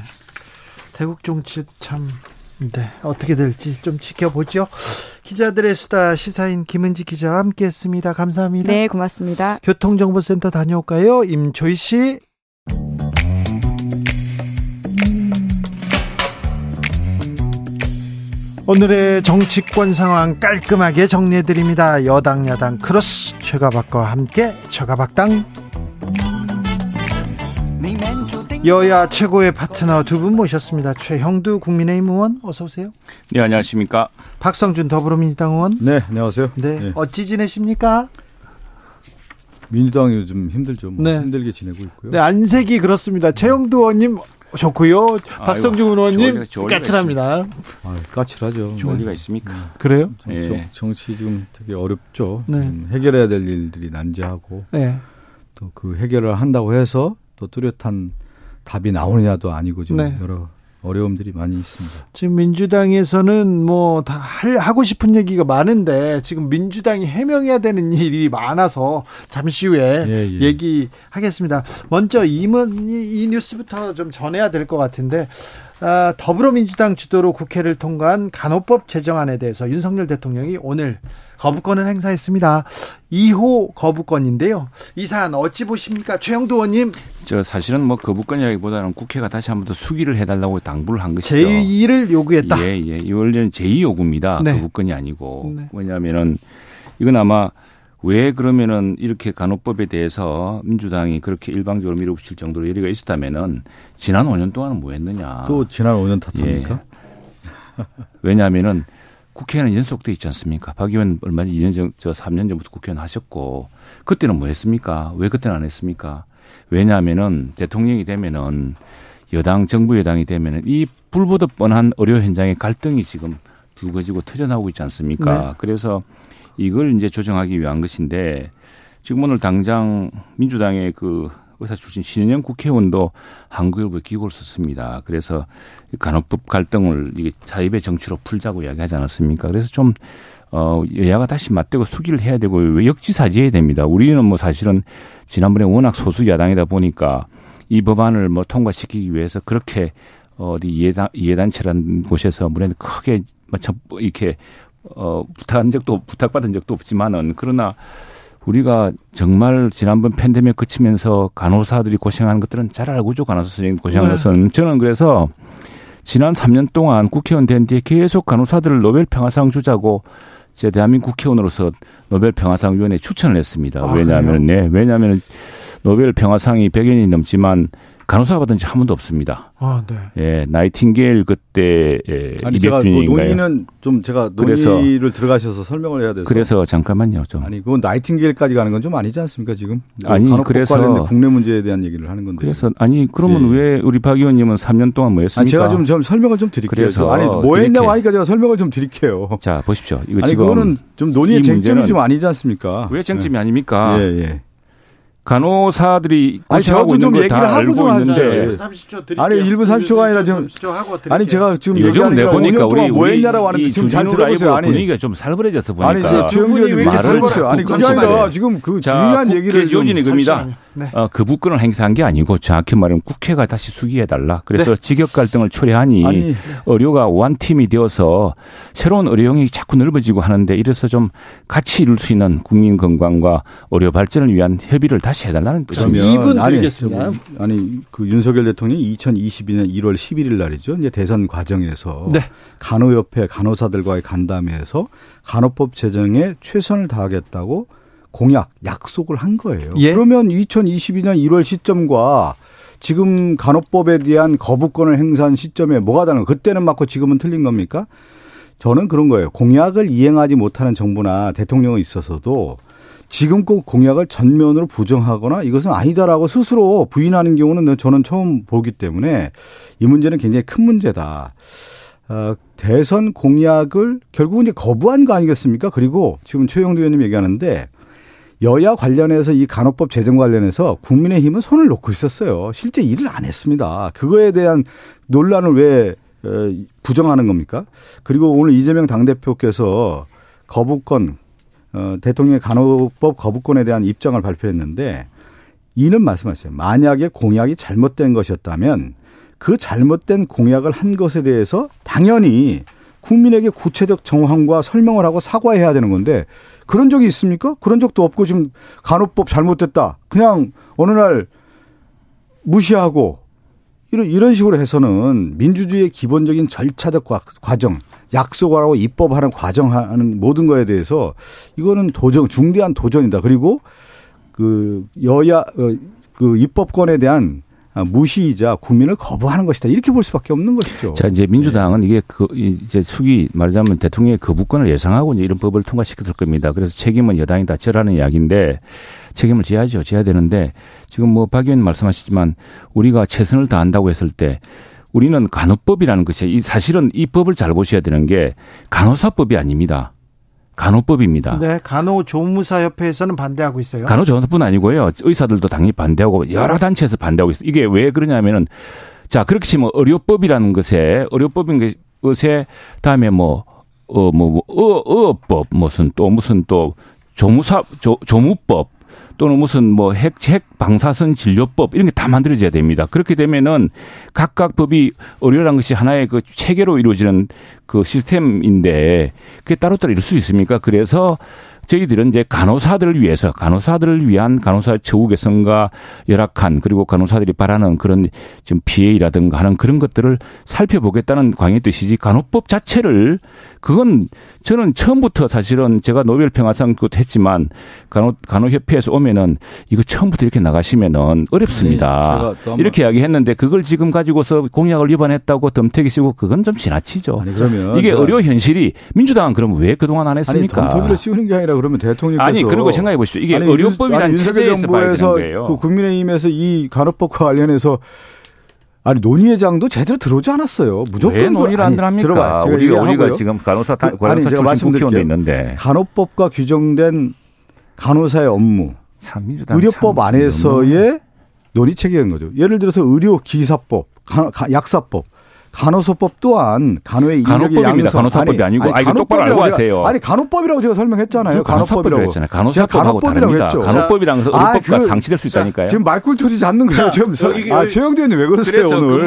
태국 정치 참 네, 어떻게 될지 좀 지켜보죠. 기자들의 수다 시사인 김은지 기자와 함께했습니다. 감사합니다. 네, 고맙습니다. 교통정보센터 다녀올까요? 임초희 씨. 오늘의 정치권 상황 깔끔하게 정리해드립니다. 여당 야당 크로스 최가박과 함께 최가박당 여야 최고의 파트너 두 분 모셨습니다. 최형두 국민의힘 의원 어서 오세요. 네, 안녕하십니까. 박성준 더불어민주당 의원. 네, 안녕하세요. 네, 네. 어찌 지내십니까? 민주당이 요즘 힘들죠. 뭐 네. 힘들게 지내고 있고요. 네, 안색이 그렇습니다. 최영두 의원님 좋고요. 박성준 의원님 까칠합니다. 아, 까칠하죠. 좋을 네. 리가 있습니까? 그래요? 정, 예. 정- 정치 지금 되게 어렵죠. 네. 음, 해결해야 될 일들이 난제하고 네. 또그 해결을 한다고 해서 또 뚜렷한 답이 나오느냐도 아니고 지금 네. 여러 어려움들이 많이 있습니다. 지금 민주당에서는 뭐 다 하고 싶은 얘기가 많은데 지금 민주당이 해명해야 되는 [LAUGHS] 일이 많아서 잠시 후에 예, 예. 얘기하겠습니다. 먼저 이문 이 뉴스부터 좀 전해야 될 것 같은데 아, 더불어민주당 주도로 국회를 통과한 간호법 제정안에 대해서 윤석열 대통령이 오늘 거부권을 행사했습니다. 2호 거부권인데요. 이 사안 어찌 보십니까? 최영도 의원님. 저 사실은 뭐 거부권이라기보다는 국회가 다시 한번 더 수기를 해달라고 당부를 한 것이죠. 제2를 요구했다. 예, 예. 이 원래는 제2 요구입니다. 네. 거부권이 아니고. 네. 왜냐하면은 이건 아마 왜 그러면은 이렇게 간호법에 대해서 민주당이 그렇게 일방적으로 밀어붙일 정도로 열의가 있었다면은 지난 5년 동안은 뭐 했느냐. 또 지난 5년 탓합니까? 왜냐하면은 국회는 연속돼 있지 않습니까? 박 의원 얼마 전 2년 전, 저 3년 전부터 국회의원 하셨고 그때는 뭐 했습니까? 왜 그때는 안 했습니까? 왜냐하면은 대통령이 되면은 여당 정부 여당이 되면은 이 불보듯 뻔한 의료 현장의 갈등이 지금 불거지고 터져나오고 있지 않습니까? 네. 그래서 이걸 이제 조정하기 위한 것인데 지금 오늘 당장 민주당의 그 의사 출신 신현영 국회의원도 한국일보에 기고를 썼습니다. 그래서 이 간호법 갈등을 이게 자입의 정치로 풀자고 이야기하지 않았습니까? 그래서 좀 어, 여야가 다시 맞대고 수기를 해야 되고 왜 역지사지해야 됩니다. 우리는 뭐 사실은 지난번에 워낙 소수 야당이다 보니까 이 법안을 뭐 통과시키기 위해서 그렇게 어디 이해단, 이해단체라는 곳에서 물에 크게 마쳐 이렇게 어, 부탁한 적도 부탁받은 적도 없지만은 그러나 우리가 정말 지난번 팬데믹 그치면서 간호사들이 고생하는 것들은 잘 알고죠. 간호사 선생님 고생하는 네. 것은 저는 그래서 지난 3년 동안 국회의원 된 뒤에 계속 간호사들을 노벨 평화상 주자고 제 대한민국 국회의원으로서 노벨 평화상 위원회에 추천을 했습니다. 아, 왜냐하면 네, 왜냐하면 노벨 평화상이 100여 년이 넘지만 간호사가 받은 지 한 번도 없습니다. 아, 네. 예, 나이팅게일 그때 예, 아니 제가 그 200주년인가요? 논의는 좀 제가 그래서- 논의를 들어가셔서 설명을 해야 돼서 그래서 잠깐만요, 좀. 아니 그건 나이팅게일까지 가는 건 좀 아니지 않습니까 지금? 아니, 그래서- 관련된 국내 문제에 대한 얘기를 하는 건데. 그래서 아니 그러면 예. 왜 우리 박 의원님은 3년 동안 뭐 했습니까? 아니 제가 좀, 좀 설명을 좀 드릴게요. 그래서 아니 뭐 했냐고 하니까 제가 설명을 좀 드릴게요. 자 보십시오. 이거 아니 지금 그거는 좀 논의의 이 쟁점이 좀 아니지 않습니까? 왜 쟁점이 아닙니까? 예, 예. 간호사들이 아니, 고생하고 저도 있는 좀걸 얘기를 다 하고 알고 좀 있는데 하세요. 30초 드릴게요. 아니, 1분 30초가 아니라 지금- 30초 하고 드릴게요. 아니 제가 지금 요즘 얘기하는 게 내보니까 5년 동안 우리 뭐 우리 했냐라고 하는데 이 지금 잘 들어보세요. 라이브 아니 분위기가 좀 살벌해져서 아니 보니까 왜 의원님 이렇게 말을 살벌해요? 아니 그게. 아니라 지금 그 자, 중요한 얘기를 겁니다. 잠시만요. 네. 어, 그 부권을 행사한 게 아니고 정확히 말하면 국회가 다시 수기해달라. 그래서 네. 직역 갈등을 초래하니 아니 의료가 원팀이 되어서 새로운 의료형이 자꾸 넓어지고 하는데 이래서 좀 같이 이룰 수 있는 국민 건강과 의료 발전을 위한 협의를 다시 해달라는 뜻입니다. 그러면 이분 아니, 드리겠습니다. 저, 아니 그 윤석열 대통령이 2022년 1월 11일 날이죠. 이제 대선 과정에서 네. 간호협회 간호사들과의 간담회에서 간호법 제정에 최선을 다하겠다고 공약 약속을 한 거예요. 예. 그러면 2022년 1월 시점과 지금 간호법에 대한 거부권을 행사한 시점에 뭐가 다른 거? 그때는 맞고 지금은 틀린 겁니까? 저는 그런 거예요. 공약을 이행하지 못하는 정부나 대통령이 있어서도 지금 꼭 공약을 전면으로 부정하거나 이것은 아니다라고 스스로 부인하는 경우는 저는 처음 보기 때문에 이 문제는 굉장히 큰 문제다. 어, 대선 공약을 결국은 이제 거부한 거 아니겠습니까? 그리고 지금 최영도 의원님 얘기하는데 여야 관련해서 이 간호법 제정 관련해서 국민의힘은 손을 놓고 있었어요. 실제 일을 안 했습니다. 그거에 대한 논란을 왜 어, 부정하는 겁니까? 그리고 오늘 이재명 당대표께서 거부권, 어, 대통령의 간호법 거부권에 대한 입장을 발표했는데 이는 말씀하셨어요. 만약에 공약이 잘못된 것이었다면 그 잘못된 공약을 한 것에 대해서 당연히 국민에게 구체적 정황과 설명을 하고 사과해야 되는 건데 그런 적이 있습니까? 그런 적도 없고 지금 간호법 잘못됐다. 그냥 어느 날 무시하고 이런 이런 식으로 해서는 민주주의의 기본적인 절차적 과- 과정, 약속하고 입법하는 과정하는 모든 거에 대해서 이거는 도전 중대한 도전이다. 그리고 그 여야 어, 그 입법권에 대한 무시이자 국민을 거부하는 것이다. 이렇게 볼 수밖에 없는 것이죠. 자, 이제 민주당은 이게 그, 이제 수기 말하자면 대통령의 거부권을 예상하고 이제 이런 법을 통과시켰을 겁니다. 그래서 책임은 여당이 다 져라는 이야기인데 책임을 져야죠. 져야 되는데 지금 뭐 박 의원 말씀하시지만 우리가 최선을 다한다고 했을 때 우리는 간호법이라는 것이 이 사실은 이 법을 잘 보셔야 되는 게 간호사법이 아닙니다. 간호법입니다. 네, 간호조무사협회에서는 반대하고 있어요. 간호조무사뿐 아니고요. 의사들도 당연히 반대하고 여러 단체에서 반대하고 있어요. 이게 왜 그러냐면은 자, 그렇게 치면 의료법이라는 것에 의료법인 것에 다음에 뭐 어, 뭐, 뭐, 어, 어법, 무슨 또 무슨 또 조무사, 조, 조무법, 또는 무슨 뭐 핵, 핵 방사선 진료법 이런 게 다 만들어져야 됩니다. 그렇게 되면은 각각 법이 의료라는 것이 하나의 그 체계로 이루어지는 그 시스템인데 그게 따로따로 이룰 수 있습니까? 그래서 저희들은 이제 간호사들을 위해서 간호사들을 위한 간호사 처우 개선과 열악한 그리고 간호사들이 바라는 그런 지금 피해라든가 하는 그런 것들을 살펴보겠다는 광의 뜻이지 간호법 자체를 그건 저는 처음부터 사실은 제가 노벨 평화상 그것도 했지만 간호 간호협회에서 오면은 이거 처음부터 이렇게 나가시면은 어렵습니다. 네, 이렇게 이야기했는데 그걸 지금 가지고서 공약을 위반했다고 덤태기 쓰고 그건 좀 지나치죠. 아니, 그러면 이게 의료 현실이 민주당은 그럼 왜 그동안 안 했습니까? 아니, 덤태기를 씌우는 게 아니라 그러면 대통령께서 아니 그리고 생각해 보시죠. 이게 아니, 의료법이라는 체제에서 봐야 되는 거예요. 그 국민의힘에서 이 간호법과 관련해서 아니 논의회장도 제대로 들어오지 않았어요. 무조건 왜 논의를 안 합니까? 우리가 우리가 지금 간호사 그, 간호사 출신 국회의원도 있는데 간호법과 규정된 간호사의 업무, 의료법 안에서의 논의 체계인 거죠. 예를 들어서 의료 기사법, 약사법 간호소법 또한 간호의 간호법입니다. 간호사법이 아니, 아니 고 아니, 아니 똑바로 알고 하세요. 아니 간호법이라고 제가 설명했잖아요. 간호법이라고 했잖아요. 간호사법하고 다릅니다. 했죠. 간호법이라는 것은 아, 의료법과 그, 상치될 수 있다니까요. 지금 말꿀토지 잡는 거예요. 지금 아 최영대 의원님 왜 그러세요 오늘?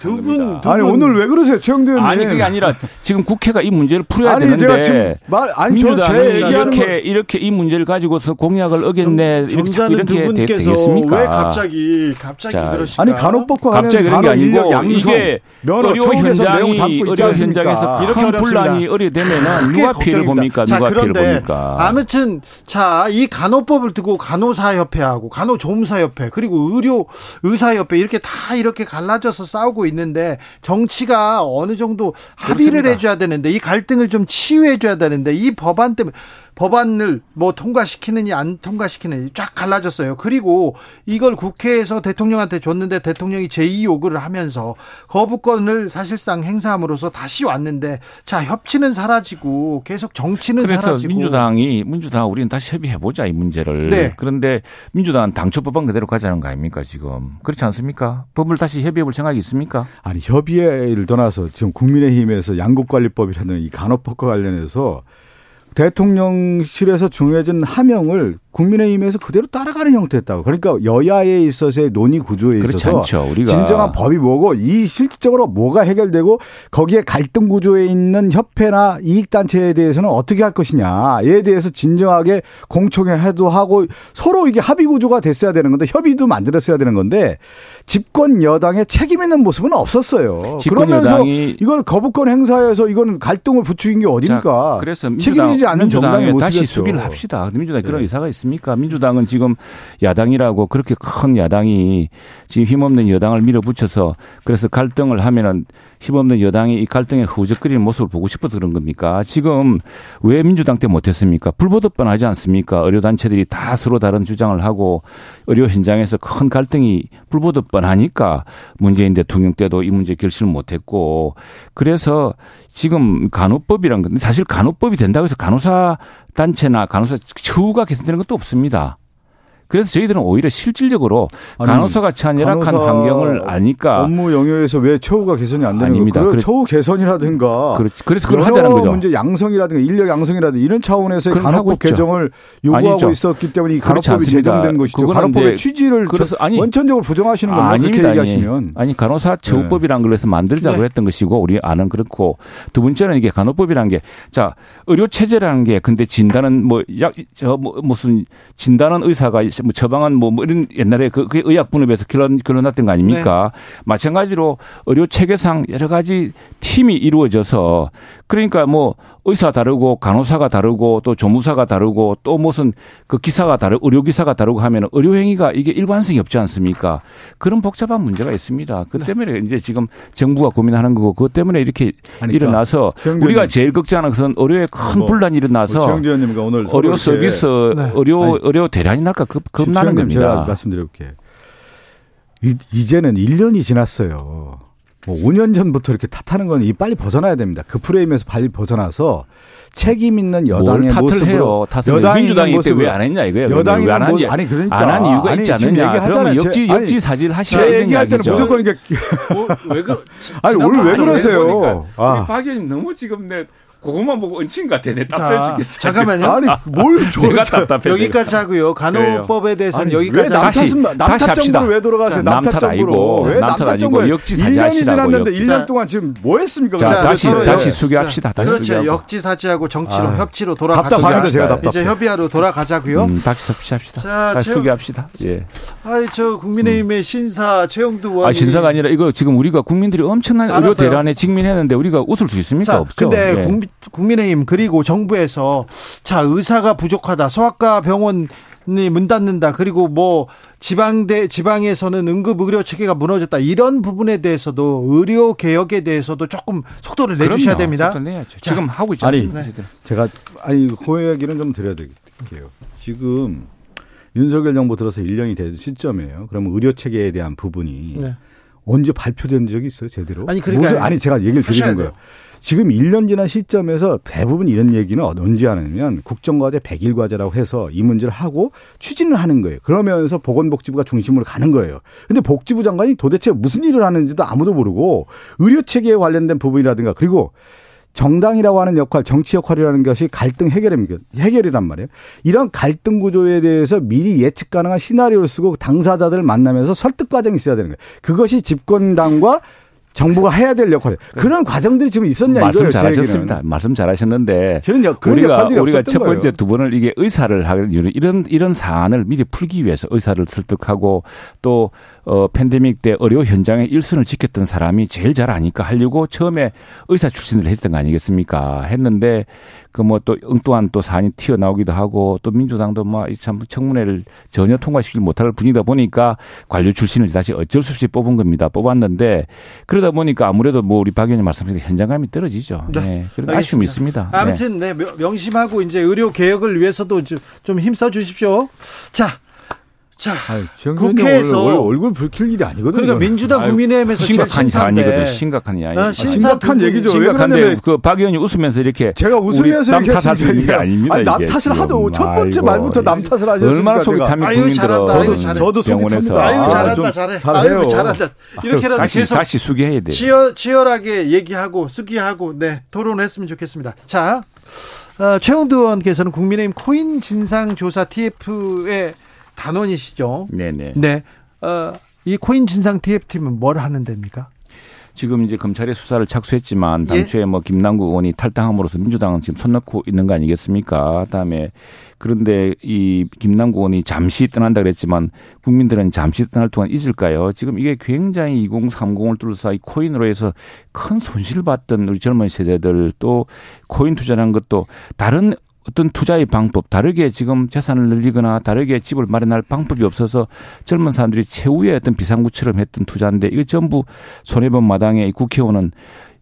두분 아니 오늘 왜 그러세요, 최영대 의원님? 아니 그게 아니라 지금 국회가 이 문제를 풀어야 아니, 되는데 말, 아니 민주당이 이렇게 이렇게 이 문제를 가지고서 공약을 어겼네 이렇게 이렇게 되겠습니까? 왜 갑자기 갑자기 그러시까? 아니 간호법과 갑자기 그런 게 아니고 이게 의료 현장이 의료 현장에서 이렇게 분란이 의료되면은 누가 피해를 봅니까? 자, 누가 피해를 봅니까? 아무튼 자, 이 간호법을 두고 간호사협회하고 간호조무사협회 그리고 의료 의사협회 이렇게 다 이렇게 갈라져서 싸우고 있는데 정치가 어느 정도 합의를 그렇습니다. 해줘야 되는데 이 갈등을 좀 치유해줘야 되는데 이 법안 때문에 법안을 뭐 통과시키느니 안 통과시키느니 쫙 갈라졌어요. 그리고 이걸 국회에서 대통령한테 줬는데 대통령이 제2 요구를 하면서 거부권을 사실상 행사함으로써 다시 왔는데 자 협치는 사라지고 계속 정치는 그래서 사라지고 민주당이 민주당 우리는 다시 협의해 보자 이 문제를 네. 그런데 민주당은 당초 법안 그대로 가자는 거 아닙니까 지금 그렇지 않습니까? 법을 다시 협의해 볼 생각이 있습니까? 아니 협의를 떠나서 지금 국민의힘에서 양국관리법이라는 이 간호법과 관련해서 대통령실에서 중요해진 하명을 국민의힘에서 그대로 따라가는 형태였다고. 그러니까 여야에 있어서의 논의 구조에 있어서 진정한 법이 뭐고 이 실질적으로 뭐가 해결되고 거기에 갈등 구조에 있는 협회나 이익 단체에 대해서는 어떻게 할 것이냐에 대해서 진정하게 공청회 해도 하고 서로 이게 합의 구조가 됐어야 되는 건데 협의도 만들었어야 되는 건데 집권 여당의 책임 있는 모습은 없었어요. 그러면서 여당이 이걸 거부권 행사해서 이거는 갈등을 부추긴 게 어딥니까? 그래서 민주당, 책임지지 않는 정당의 모습이었죠. 다시 수비를 합시다. 민주당이 그런 네. 의사가. 있습니까? 민주당은 지금 야당이라고 그렇게 큰 야당이 지금 힘없는 여당을 밀어붙여서 그래서 갈등을 하면은 힘없는 여당이 이 갈등에 후적거리는 모습을 보고 싶어서 그런 겁니까? 지금 왜 민주당 때 못했습니까? 불보듯 뻔하지 않습니까? 의료단체들이 다 서로 다른 주장을 하고 의료 현장에서 큰 갈등이 불보듯 뻔하니까 문재인 대통령 때도 이 문제 결실을 못했고 그래서 지금 간호법이란 건 사실 간호법이 된다고 해서 간호사 단체나 간호사 처우가 개선되는 것도 없습니다. 그래서 저희들은 오히려 실질적으로 간호사가 처한 열악한 환경을 아니까 업무 영역에서 왜 처우가 개선이 안 되는 아닙니다. 그 처우 개선이라든가 그렇지. 그래서 그걸 하자는 거죠. 문제 양성이라든가 인력 양성이라든가 이런 차원에서의 간호법 개정을 요구하고 아니죠. 있었기 때문에 이 간호법이 제정된 것이죠. 간호법의 취지를 그래서 아니, 원천적으로 부정하시는 겁니다. 아닙니다. 그렇게 얘기하시면 아니 간호사 처우법이란 걸 해서 만들자고 네. 했던 것이고 우리 아는 그렇고 두 번째는 이게 간호법이라는 게 자 의료 체제라는 게 근데 진단은 뭐약저 뭐 무슨 진단은 의사가 뭐 처방은 뭐, 뭐 이런 옛날에 그, 그 의약 분업에서 결론, 결론났던 거 아닙니까? 네. 마찬가지로 의료 체계상 여러 가지 팀이 이루어져서 그러니까 뭐 의사 다르고 간호사가 다르고 또 조무사가 다르고 또 무슨 그 기사가 다르고 의료기사가 다르고 하면 의료행위가 이게 일관성이 없지 않습니까? 그런 복잡한 문제가 있습니다. 그 네. 때문에 네. 이제 지금 정부가 고민하는 거고 그것 때문에 이렇게 아니, 그러니까 일어나서 우리가 제일 걱정하는 것은 의료에 큰 뭐, 분란이 일어나서 뭐 의료 서비스 네. 의료 아니, 의료 대란이 날까 급, 겁나는 겁니다. 제가 말씀드려볼게요. 이제는 1년이 지났어요. 뭐 5년 전부터 이렇게 탓하는 건 이 빨리 벗어나야 됩니다. 그 프레임에서 빨리 벗어나서 책임 있는 뭘 여당의 탓을 모습으로 해요. 탓을 여당이 민주당이 있는 이때 왜 모습으로. 안 했냐 이거예요. 여당이 왜안 하냐? 아니 그러니까 안한 이유가 아니, 있지 지금 않느냐. 얘기하잖아요. 그러면 제- 역지 역지 사실 하셔야 제 되는 얘기할 때는. 무조건 이게 왜 그? [LAUGHS] 아니 오늘 왜 그러세요? 아. 박 의원님 너무 지금 내 그것만 보고 것 같아. 내 답답해 자, 죽겠어. 잠깐만요. 아니 뭘 저- 내가 저- 답답해. 여기까지 하고요. 간호법에 대해서는 아니, 여기까지 왜 다시, 다시 남탓 합시다. 왜 돌아가세요? 자, 남탓 아니고, 왜 남탓 아니고 역지사지 1년이 하시라고요, 지났는데 역지사. 1년 동안 지금 뭐 했습니까? 자, 다시 다시 예. 수기합시다. 다시 그렇죠. 역지사지하고 정치로 아. 협치로 돌아가자. 답답합니다, 제가 답답해. 이제 협의하러 돌아가자고요. 음, 다시 합시다. 자, 다시 최- 수기합시다. 예. 아이 저 국민의힘의 신사 최영두 의원이 아, 신사가 아니라 이거 지금 우리가 국민들이 엄청난 의료. 대란에 직면했는데 우리가 웃을 수 있습니까? 자, 없죠. 근데 예. 국민, 국민의힘 그리고 정부에서 자 의사가 부족하다 소아과 병원이 문 닫는다 그리고 뭐 지방대 지방에서는 응급 의료 체계가 무너졌다 이런 부분에 대해서도 의료 개혁에 대해서도 조금 속도를 내주셔야. 됩니다. 자, 지금 하고 있지 아니, 않습니까? 네. 저희들? 제가 아니 그 얘기는 좀 드려야 될게요. 지금 윤석열 정부 들어서 1년이 된 시점이에요. 그러면 의료 체계에 대한 부분이 네. 언제 발표된 적이 있어요, 제대로? 아니, 그러니까 무슨- 아니 제가 얘기를 드리는 거예요. 지금 1년 지난 시점에서 대부분 이런 얘기는 언제 하냐면 국정과제 100일 과제라고 해서 이 문제를 하고 추진을 하는 거예요. 그러면서 보건복지부가 중심으로 가는 거예요. 근데 복지부 장관이 도대체 무슨 일을 하는지도 아무도 모르고 의료 체계에 관련된 부분이라든가 그리고 정당이라고 하는 역할, 정치 역할이라는 것이 갈등 해결입니다. 해결이란 말이에요. 이런 갈등 구조에 대해서 미리 예측 가능한 시나리오를 쓰고 당사자들을 만나면서 설득 과정이 있어야 되는 거예요. 그것이 집권당과 정부가 해야 될 역할이에요. 그런 과정들이 지금 있었냐 말씀 이거예요. 제 잘하셨습니다. 말씀 잘하셨는데 저는 역- 그런 우리가 우리가 첫 번째 거예요. 두 번을 이게 의사를 하는 이유는 이런 이런 사안을 미리 풀기 위해서 의사를 설득하고 또 어, 팬데믹 때 의료 현장의 일선을 지켰던 사람이 제일 잘 아니까 하려고 처음에 의사 출신을 했던 거 아니겠습니까? 했는데 그 뭐 또 엉뚱한 또 사안이 튀어나오기도 하고 또 민주당도 뭐참 청문회를 전혀 통과시키지 못할 분이다 보니까 관료 출신을 다시 어쩔 수 없이 뽑은 겁니다. 뽑았는데 그러다 보니까 아무래도 뭐 우리 박 의원님 말씀하신 현장감이 떨어지죠. 네. 네. 그런 알겠습니다. 아쉬움이 있습니다. 네. 아무튼 네, 명- 명심하고 이제 의료 개혁을 위해서도 좀, 좀 힘써 주십시오. 자, 자, 아유, 지금 국회에서 원래 얼굴 붉힐 일이 아니거든요. 그러니까 민주당 아유, 국민의힘에서 심각한 신사인데. 사안이거든. 심각한 이야기. 어, 아, 심각한 두 얘기죠. 심각한데 그러냐면 그박 의원이 웃으면서 이렇게 제가 웃으면서 남게 했으니까 아닙니다. 아니, 남 탓을. 하도 첫 번째 아이고, 말부터 남 탓을 하셨으니까 얼마나 속이. 탐이 아유. 잘한다. 아유, 잘해. 저도 속이 병원에서 탑니다. 아유 아, 잘한다 좀 잘해. 잘해요. 아유 잘한다. 이렇게라도 다시 계속 다시 수기해야 돼. 치열 치열하게 얘기하고 쓰기하고 네 토론했으면 좋겠습니다. 자, 어, 최홍두 의원께서는 국민의힘 코인 진상 조사 TF의 단원이시죠. 네네. 네, 어, 이 코인 진상 TF팀은 뭘 하는 데입니까? 지금 이제 검찰의 수사를 착수했지만 예. 당초에 뭐 김남국 의원이 탈당함으로써 민주당은 지금 손 놓고 있는 거 아니겠습니까? 그다음에 그런데 이 김남국 의원이 잠시 떠난다 그랬지만 국민들은 잠시 떠날 동안 잊을까요? 지금 이게 굉장히 2030을 둘러싸이 코인으로 해서 큰 손실을 봤던 우리 젊은 세대들 또 코인 투자라는 것도 다른 어떤 투자의 방법, 다르게 지금 재산을 늘리거나 다르게 집을 마련할 방법이 없어서 젊은 사람들이 최후의 어떤 비상구처럼 했던 투자인데 이거 전부 손해본 마당에 이 국회의원은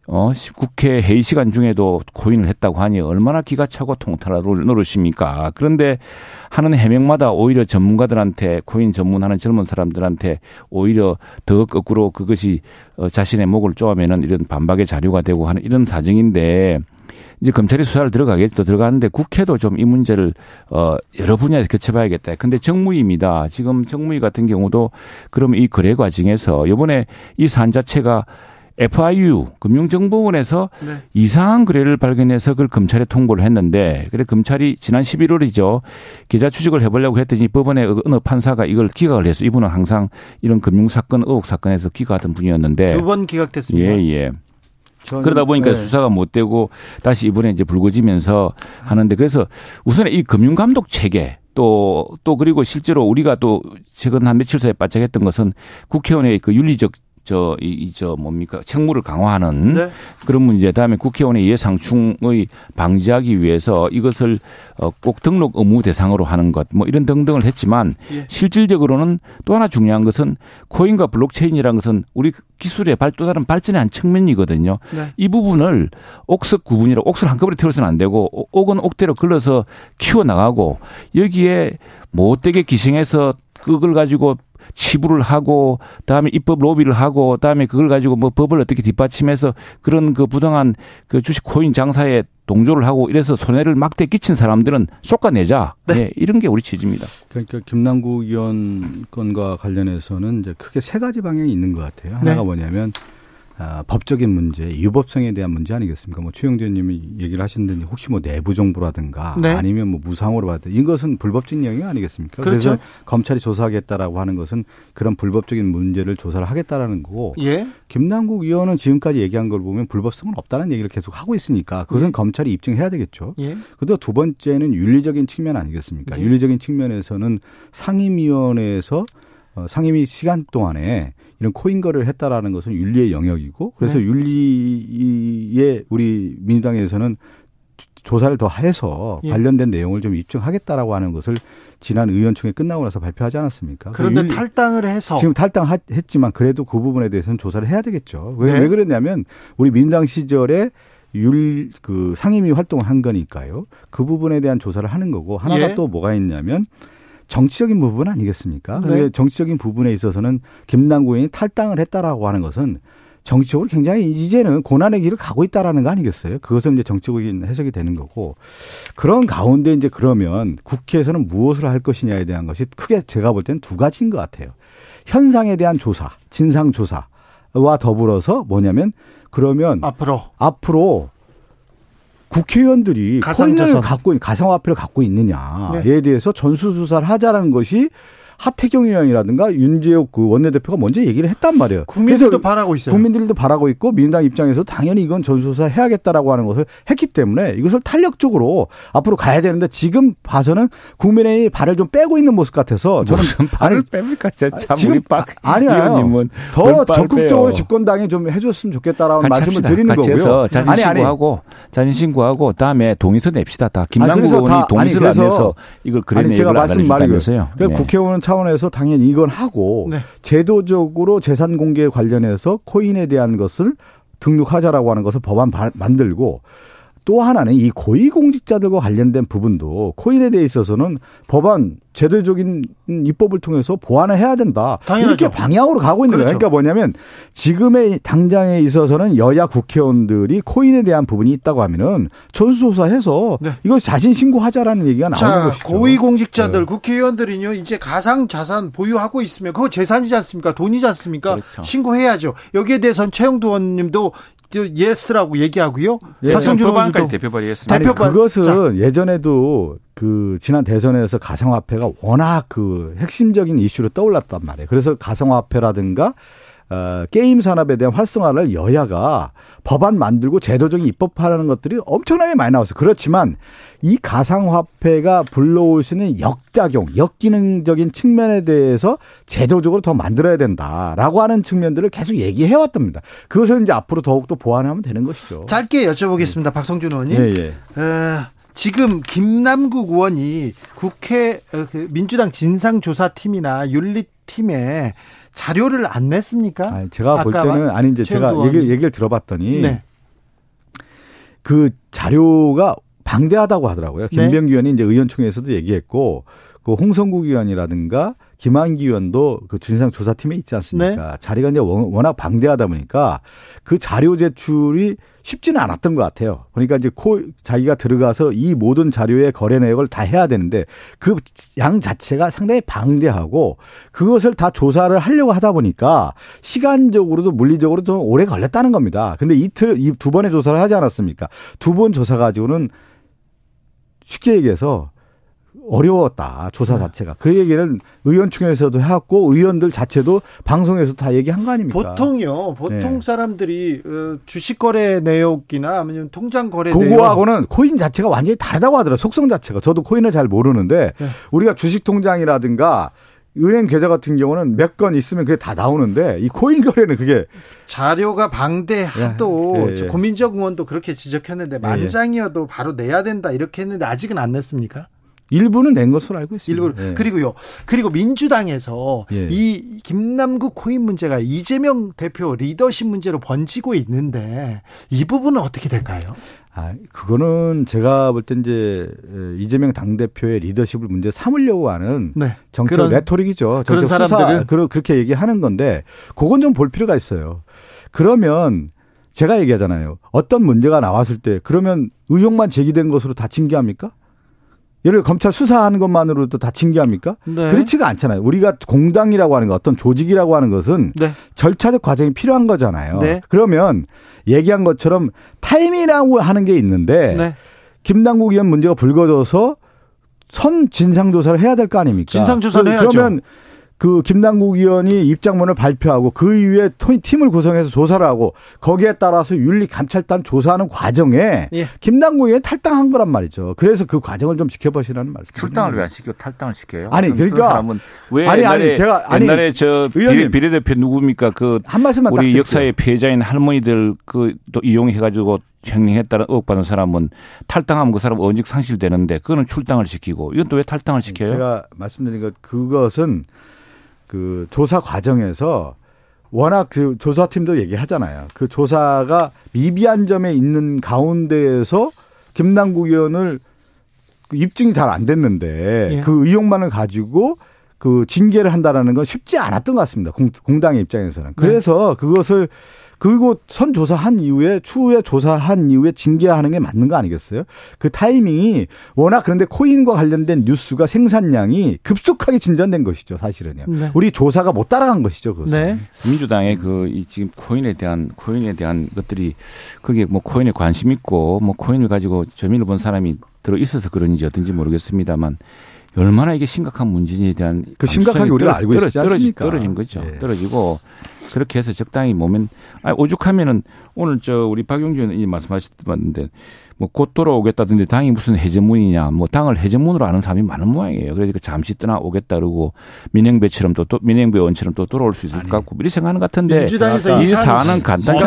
어, 시- 국회 회의 시간 중에도 코인을 했다고 하니 얼마나 기가 차고 통탈할 노릇입니까? 그런데 하는 해명마다 오히려 전문가들한테 코인 전문하는 젊은 사람들한테 오히려 더 거꾸로 그것이 어, 자신의 목을 쪼아매는 이런 반박의 자료가 되고 하는 이런 사정인데 이제 검찰이 수사를 들어가겠죠. 들어가는데 국회도 좀 이 문제를 어 여러 분야에서 거쳐봐야겠다. 근데 정무위입니다. 지금 정무위 같은 경우도 그럼 이 거래 과정에서 이번에 이 사안 자체가 FIU 금융정보원에서 네. 이상한 거래를 발견해서 그걸 검찰에 통보를 했는데 그래 검찰이 지난 11월이죠 계좌 추적을 해보려고 했더니 법원의 어느 판사가 이걸 기각을 해서 이분은 항상 이런 금융 사건 의혹 사건에서 기각하던 분이었는데 두 번 기각됐습니다. 예 예. 그러다 보니까 네. 수사가 못 되고 다시 이번에 이제 불거지면서 하는데 그래서 우선 이 금융감독 체계 또, 또 그리고 실제로 우리가 또 최근 한 며칠 사이에 바짝했던 것은 국회의원의 그 윤리적 저, 이, 이, 저, 뭡니까, 책무를 강화하는 네. 그런 문제, 다음에 국회의원의 이해상충의 방지하기 위해서 이것을 어, 꼭 등록 의무 대상으로 하는 것, 뭐 이런 등등을 했지만 예. 실질적으로는 또 하나 중요한 것은 코인과 블록체인이라는 것은 우리 기술의 발, 또 다른 발전의 한 측면이거든요. 네. 이 부분을 옥석 구분이라 옥을 한꺼번에 태워서는 안 되고 옥- 옥은 옥대로 걸러서 키워 나가고 여기에 못되게 기생해서 그걸 가지고 치부를 하고 다음에 입법 로비를 하고 다음에 그걸 가지고 뭐 법을 어떻게 뒷받침해서 그런 그 부당한 그 주식 코인 장사에 동조를 하고 이래서 손해를 막대 끼친 사람들은 쏟아내자. 네. 네. 이런 게 우리 취지입니다. 그러니까 김남국 의원 건과 관련해서는 이제 크게 세 가지 방향이 있는 것 같아요. 하나가 네. 뭐냐면 아, 법적인 문제, 유법성에 대한 문제 아니겠습니까? 뭐 최영재 님이 얘기를 하셨는데 혹시 뭐 내부 정보라든가 네. 아니면 뭐 무상으로 받은 이것은 불법적인 영역 아니겠습니까? 그렇죠. 래서 검찰이 조사하겠다라고 하는 것은 그런 불법적인 문제를 조사를 하겠다라는 거고 예. 김남국 의원은 지금까지 얘기한 걸 보면 불법성은 없다는 얘기를 계속 하고 있으니까 그것은 예. 검찰이 입증해야 되겠죠. 예. 그리고 두 번째는 윤리적인 측면 아니겠습니까? 네. 윤리적인 측면에서는 상임위원회에서 어, 상임위 시간 동안에 이런 코인 거래를 했다라는 것은 윤리의 영역이고 그래서 네. 윤리에 우리 민주당에서는 조- 조사를 더 해서 예. 관련된 내용을 좀 입증하겠다라고 하는 것을 지난 의원총회 끝나고 나서 발표하지 않았습니까? 그런데 윤리- 탈당을 해서 지금 탈당했지만 그래도 그 부분에 대해서는 조사를 해야 되겠죠. 왜, 네. 왜 그랬냐면 우리 민주당 시절에 율, 그 상임위 활동을 한 거니까요. 그 부분에 대한 조사를 하는 거고 하나가 예. 또 뭐가 있냐면 정치적인 부분 아니겠습니까? 네. 근데 정치적인 부분에 있어서는 김남국 의원이 탈당을 했다라고 하는 것은 정치적으로 굉장히 이제는 고난의 길을 가고 있다라는 거 아니겠어요? 그것은 이제 정치적인 해석이 되는 거고 그런 가운데 이제 그러면 국회에서는 무엇을 할 것이냐에 대한 것이 크게 제가 볼 때는 두 가지인 것 같아요. 현상에 대한 조사, 진상 조사와 더불어서 뭐냐면 그러면 앞으로 앞으로 국회의원들이. 코인을 갖고 있- 가상화폐를 갖고 있느냐에 네. 대해서 전수조사를 하자라는 것이 하태경 의원이라든가 윤재욱 그 원내대표가 먼저 얘기를 했단 말이에요. 국민들도 바라고 있어요. 국민들도 바라고 있고 민주당 입장에서 당연히 이건 전수조사 해야겠다라고 하는 것을 했기 때문에 이것을 탄력적으로 앞으로 가야 되는데 지금 봐서는 국민의힘이 발을 좀 빼고 있는 모습 같아서 저는 무슨 발을 아니, 뺍니까? 진짜 참 지금 우리 박 아니에요. 의원님은 더 적극적으로 빼요. 집권당이 좀 해줬으면 좋겠다라는 말씀을 합시다. 드리는 같이 거고요. 해서 자진 아니 아니 신고하고 자진 신고하고 다음에 동의서 냅시다. 다 김남국 의원이 아니, 안 내서 이걸 그래 아니 내 제가 이걸 안 말씀 말이에요. 알려줬다면서요. 그러니까 네. 국회의원 차원에서 당연히 이건 하고 네. 제도적으로 재산 공개 관련해서 코인에 대한 것을 등록하자라고 하는 것을 법안 바- 만들고 또 하나는 이 고위공직자들과 관련된 부분도 코인에 대해 있어서는 법안 제도적인 입법을 통해서 보완을 해야 된다. 당연하죠. 이렇게 방향으로 가고 있는 그렇죠. 거예요. 그러니까 뭐냐면 지금의 당장에 있어서는 여야 국회의원들이 코인에 대한 부분이 있다고 하면은 전수조사해서 네. 이거 자신 신고하자라는 얘기가 나오는 자, 것이죠. 고위공직자들, 네. 국회의원들은요, 이제 가상 자산 보유하고 있으면 그거 재산이지 않습니까? 돈이지 않습니까? 그렇죠. 신고해야죠. 여기에 대해서는 최영도 의원님도 yes라고 얘기하고요. 예. 박성준 법안까지 의원도 대표 발의했습니다. 대표관- 그것은 예전에도 그 지난 대선에서 가상화폐가 워낙 그 핵심적인 이슈로 떠올랐단 말이에요. 그래서 가상화폐라든가 어, 게임 산업에 대한 활성화를 여야가 법안 만들고 제도적인 입법하라는 것들이 엄청나게 많이 나왔어요. 그렇지만 이 가상화폐가 불러올 수 있는 역작용, 역기능적인 측면에 대해서 제도적으로 더 만들어야 된다라고 하는 측면들을 계속 얘기해 왔답니다. 그것을 이제 앞으로 더욱더 보완하면 되는 것이죠. 짧게 여쭤보겠습니다. 박성준 의원님. 예, 예. 에, 지금 김남국 의원이 국회 어, 그 민주당 진상조사팀이나 윤리팀에 자료를 안 냈습니까? 아니, 제가 볼 때는 아니 이제 제가 의원이. 얘기를 들어봤더니 네. 그 자료가 방대하다고 하더라고요. 네. 김병기 의원이 이제 의원총회에서도 얘기했고 그 홍성국 의원이라든가 김한기 의원도 그 진상조사팀에 있지 않습니까? 네. 자리가 이제 워- 워낙 방대하다 보니까 그 자료 제출이 쉽지는 않았던 것 같아요. 그러니까 이제 코 자기가 들어가서 이 모든 자료의 거래 내역을 다 해야 되는데 그 양 자체가 상당히 방대하고 그것을 다 조사를 하려고 하다 보니까 시간적으로도 물리적으로도 좀 오래 걸렸다는 겁니다. 근데 이틀 이 두 번의 조사를 하지 않았습니까? 두 번 조사 가지고는 쉽게 얘기해서 어려웠다 조사 자체가 그 얘기는 의원총회에서도 해왔고 의원들 자체도 방송에서 다 얘기한 거 아닙니까? 보통요, 보통 네. 사람들이 어, 주식 거래 내역이나 아니면 통장 거래 내역 그거하고는 코인 자체가 완전히 다르다고 하더라고요. 속성 자체가. 저도 코인을 잘 모르는데 네. 우리가 주식 통장이라든가 은행 계좌 같은 경우는 몇 건 있으면 그게 다 나오는데 이 코인 거래는 그게 자료가 방대하도 예, 예, 예. 저 고민정 의원도 그렇게 지적했는데 예. 만장이어도 바로 내야 된다 이렇게 했는데 아직은 안 냈습니까? 일부는 낸 것으로 알고 있습니다. 일부 예. 그리고요. 그리고 민주당에서 예. 이 김남국 코인 문제가 이재명 대표 리더십 문제로 번지고 있는데 이 부분은 어떻게 될까요? 아, 그거는 제가 볼 때 이제 이재명 당대표의 리더십을 문제 삼으려고 하는 네. 정책 그런- 레토릭이죠. 그런 정책 수사, 사람들은? 그러- 그렇게 얘기하는 건데 그건 좀 볼 필요가 있어요. 그러면 제가 얘기하잖아요. 어떤 문제가 나왔을 때 그러면 의혹만 제기된 것으로 다 징계합니까? 예를 검찰 수사하는 것만으로도 다 징계합니까? 네. 그렇지가 않잖아요. 우리가 공당이라고 하는 것, 어떤 조직이라고 하는 것은 네. 절차적 과정이 필요한 거잖아요. 네. 그러면 얘기한 것처럼 타임이라고 하는 게 있는데 네. 김남국 의원 문제가 불거져서 선 진상조사를 해야 될 거 아닙니까? 진상조사는 그- 해야죠. 그러면 그 김남국 의원이 입장문을 발표하고 그 이후에 토- 팀을 구성해서 조사를 하고 거기에 따라서 윤리 감찰단 조사하는 과정에 예. 김남국 의원이 탈당한 거란 말이죠. 그래서 그 과정을 좀 지켜보시라는 말씀. 출당을 왜 안 시켜 탈당을 시켜요? 아니, 그러니까- 사람은 왜 아니, 옛날에 아니, 제가- 아니, 옛날에 저 의원님. 비례, 비례대표 누굽니까 그 한 말씀만 딱 우리. 역사의 피해자인 할머니들 그 또 이용해 가지고 횡령했다는 의혹받은 사람은 탈당하면 그 사람 원직 상실되는데 그거는 출당을 시키고 이건 또 왜 탈당을 시켜요? 제가 말씀드린 것 그것은 그 조사 과정에서 워낙 그 조사팀도 얘기하잖아요. 그 조사가 미비한 점에 있는 가운데에서 김남국 의원을 그 입증이 잘 안 됐는데 예. 그 의혹만을 가지고 그 징계를 한다라는 건 쉽지 않았던 것 같습니다. 공, 공당의 입장에서는. 그래서 그것을 그리고 선 조사한 이후에 추후에 조사한 이후에 징계하는 게 맞는 거 아니겠어요? 그 타이밍이 워낙 그런데 코인과 관련된 뉴스가 생산량이 급속하게 진전된 것이죠, 사실은요. 네. 우리 조사가 못 따라간 것이죠, 그것은. 네. 민주당의 그 이 지금 코인에 대한 코인에 대한 것들이 거기에 뭐 코인에 관심 있고 뭐 코인을 가지고 점유를 본 사람이 들어 있어서 그런지 어떤지 모르겠습니다만 얼마나 이게 심각한 문제에 대한 그 심각하게 우리가 알고 있지 않습니까? 떨어진 거죠. 예. 떨어지고 그렇게 해서 적당히 몸엔 아 오죽하면은 오늘 저 우리 박용준 의원이 말씀하셨던데 뭐곧 돌아오겠다던데 당이 무슨 해전문이냐 뭐 당을 해전문으로 아는 사람이 많은 모양이에요. 그래서 그 잠시 떠나 오겠다 그러고 민영배처럼 또, 또 민영배 의원처럼 또 돌아올 수 있을 것 같고 이렇게 생각하는 것 같은데 민주당에서 이 사안은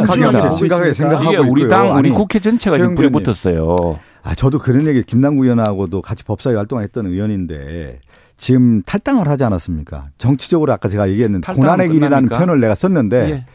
심각하게 있습니까? 생각하고 이게 우리 있고요. 당 우리 아니, 국회 전체가 지금 의원님. 붙었어요. 아, 저도 그런 얘기 김남국 의원하고도 같이 법사위 활동했던 의원인데 지금 탈당을 하지 않았습니까? 정치적으로 아까 제가 얘기했는데 탈당은 고난의 길이라는? 표현을 내가 썼는데 예.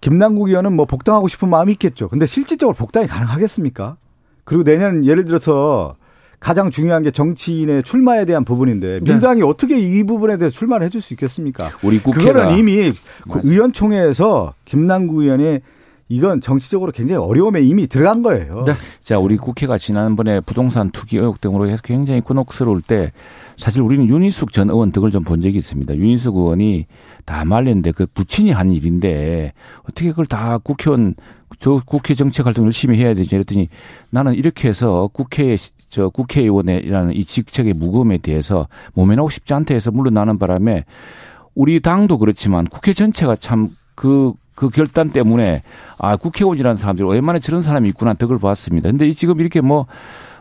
김남국 의원은 뭐 복당하고 싶은 마음이 있겠죠. 근데 실질적으로 복당이 가능하겠습니까? 그리고 내년 예를 들어서 가장 중요한 게 정치인의 출마에 대한 부분인데 네. 민주당이 어떻게 이 부분에 대해서 출마를 해줄 수 있겠습니까? 우리 국회가 그거는 이미 맞아요. 의원총회에서 김남국 의원이 이건 정치적으로 굉장히 어려움에 이미 들어간 거예요. 네. 자, 우리 국회가 지난번에 부동산 투기 의혹 등으로 해서 굉장히 곤혹스러울 때 사실 우리는 윤희숙 전 의원 덕을 좀 본 적이 있습니다. 윤희숙 의원이 다 말렸는데 그 부친이 한 일인데 어떻게 그걸 다 국회의원 저 국회 정책 활동 열심히 해야 되지 이랬더니 나는 이렇게 해서 국회에 저 국회의원이라는 이 직책의 무거움에 대해서 모면하고 싶지 않다 해서 물러나는 바람에 우리 당도 그렇지만 국회 전체가 참 그, 그 결단 때문에 아, 국회의원이라는 사람들이 얼마나 저런 사람이 있구나 덕을 봤습니다. 근데 이 지금 이렇게 뭐,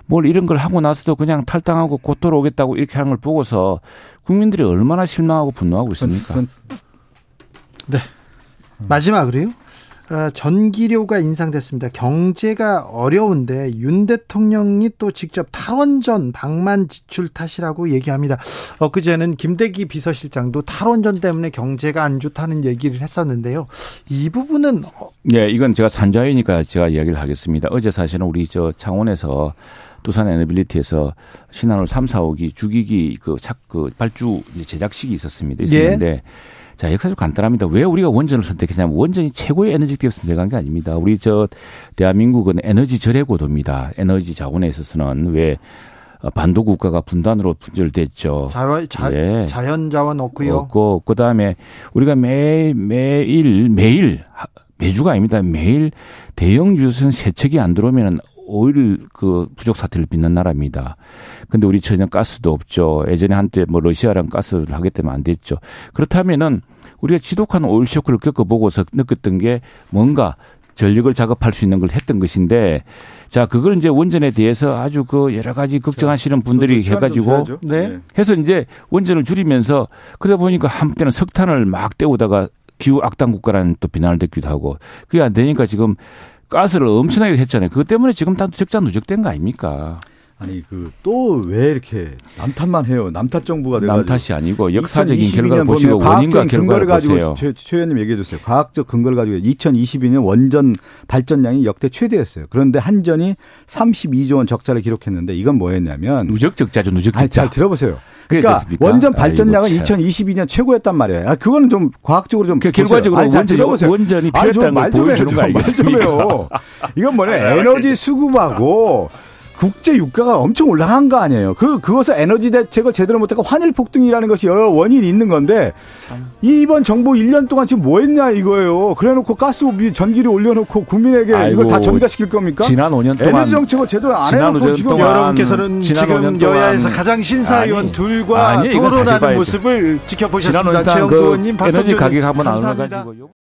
뭘 이런 걸 하고 나서도 그냥 탈당하고 곧 돌아 오겠다고 이렇게 하는 걸 보고서 국민들이 얼마나 실망하고 분노하고 있습니까? 그건 마지막으로요. 어, 전기료가 인상됐습니다. 경제가 어려운데 윤 대통령이 또 직접 탈원전 방만 지출 탓이라고 얘기합니다. 엊그제는 김대기 비서실장도 탈원전 때문에 경제가 안 좋다는 얘기를 했었는데요. 이 부분은 어, 예, 이건 제가 산자이니까 제가 이야기를 하겠습니다. 어제 사실은 우리 저 창원에서 두산 에너빌리티에서 신한울 3, 4호기 주기기 그 착, 그 발주 제작식이 있었습니다. 있었는데 자, 역사적으로 간단합니다. 왜 우리가 원전을 선택했냐면 원전이 최고의 에너지 기업 선택한 게 아닙니다. 우리 저 대한민국은 에너지 절약 고도입니다. 에너지 자원에 있어서는 왜 어, 반도 국가가 분단으로 분절됐죠. 자, 자, 예. 자연 자원 없고요. 없고 그다음에 우리가 매 매일 매일 하- 매주가 아닙니다. 매일 대형 유선 세척이 안 들어오면 오일 그 부족 사태를 빚는 나라입니다. 근데 우리 전혀 가스도 없죠. 예전에 한때 뭐 러시아랑 가스를 하기 때문에 안 됐죠. 그렇다면은 우리가 지독한 오일 쇼크를 겪어보고서 느꼈던 게 뭔가 전력을 작업할 수 있는 걸 했던 것인데 자 그걸 이제 원전에 대해서 아주 그 여러 가지 걱정하시는 분들이 해가지고. 네. 해서 이제 원전을 줄이면서 그러다 보니까 한때는 석탄을 막 떼우다가 기후 악당 국가라는 또 비난을 듣기도 하고 그게 안 되니까 지금 가스를 엄청나게 했잖아요. 그것 때문에 지금 다 적자 누적된 거 아닙니까? 아니 그 또 왜 이렇게 남탓만 해요? 남탓 정부가 돼가지고 남 탓이 아니고 역사적인 2022년 결과를 보시고 원인과 결과를 근거를 가지고. 최, 최 의원님 얘기해 주세요. 과학적 근거를 가지고 2022년 원전 발전량이 역대 최대였어요. 그런데 한전이 32조 원 적자를 기록했는데 이건 뭐였냐면 누적 적자죠, 누적 아니, 적자. 잘 들어보세요. 그러니까 됐습니까? 원전 발전량은 아이고, 참. 2022년 최고였단 말이에요. 아, 그거는 좀 과학적으로 좀 그. 결과적으로 아니, 잘 원전이, 들어보세요. 원전이 아니, 좀 필요했다는 걸 보여주는. 거 아니겠습니까? 이건 뭐냐 [LAUGHS] 에너지 수급하고 국제 유가가 엄청 올라간 거 아니에요. 그 그것을 에너지 대책을 제대로 못하고 환율 폭등이라는 것이 여러 원인이 있는 건데 이 이번 정부 1년 동안 지금 뭐 했냐 이거예요. 그래놓고 가스비 전기료 올려놓고 국민에게 이거 아이고, 다 전가시킬 겁니까? 지난 5년 동안 에너지 정책을 제대로 안 지난 해놓고 5년 지금 동안 여러분께서는 지난 지금 5년 동안 여야에서 가장 신사위원 아니, 둘과 아니, 토론하는. 모습을 지난 지켜보셨습니다. 5년 동안 최영두 그 의원님, 에너지 박성준 가격 한번 안 감사합니다. 올라가지고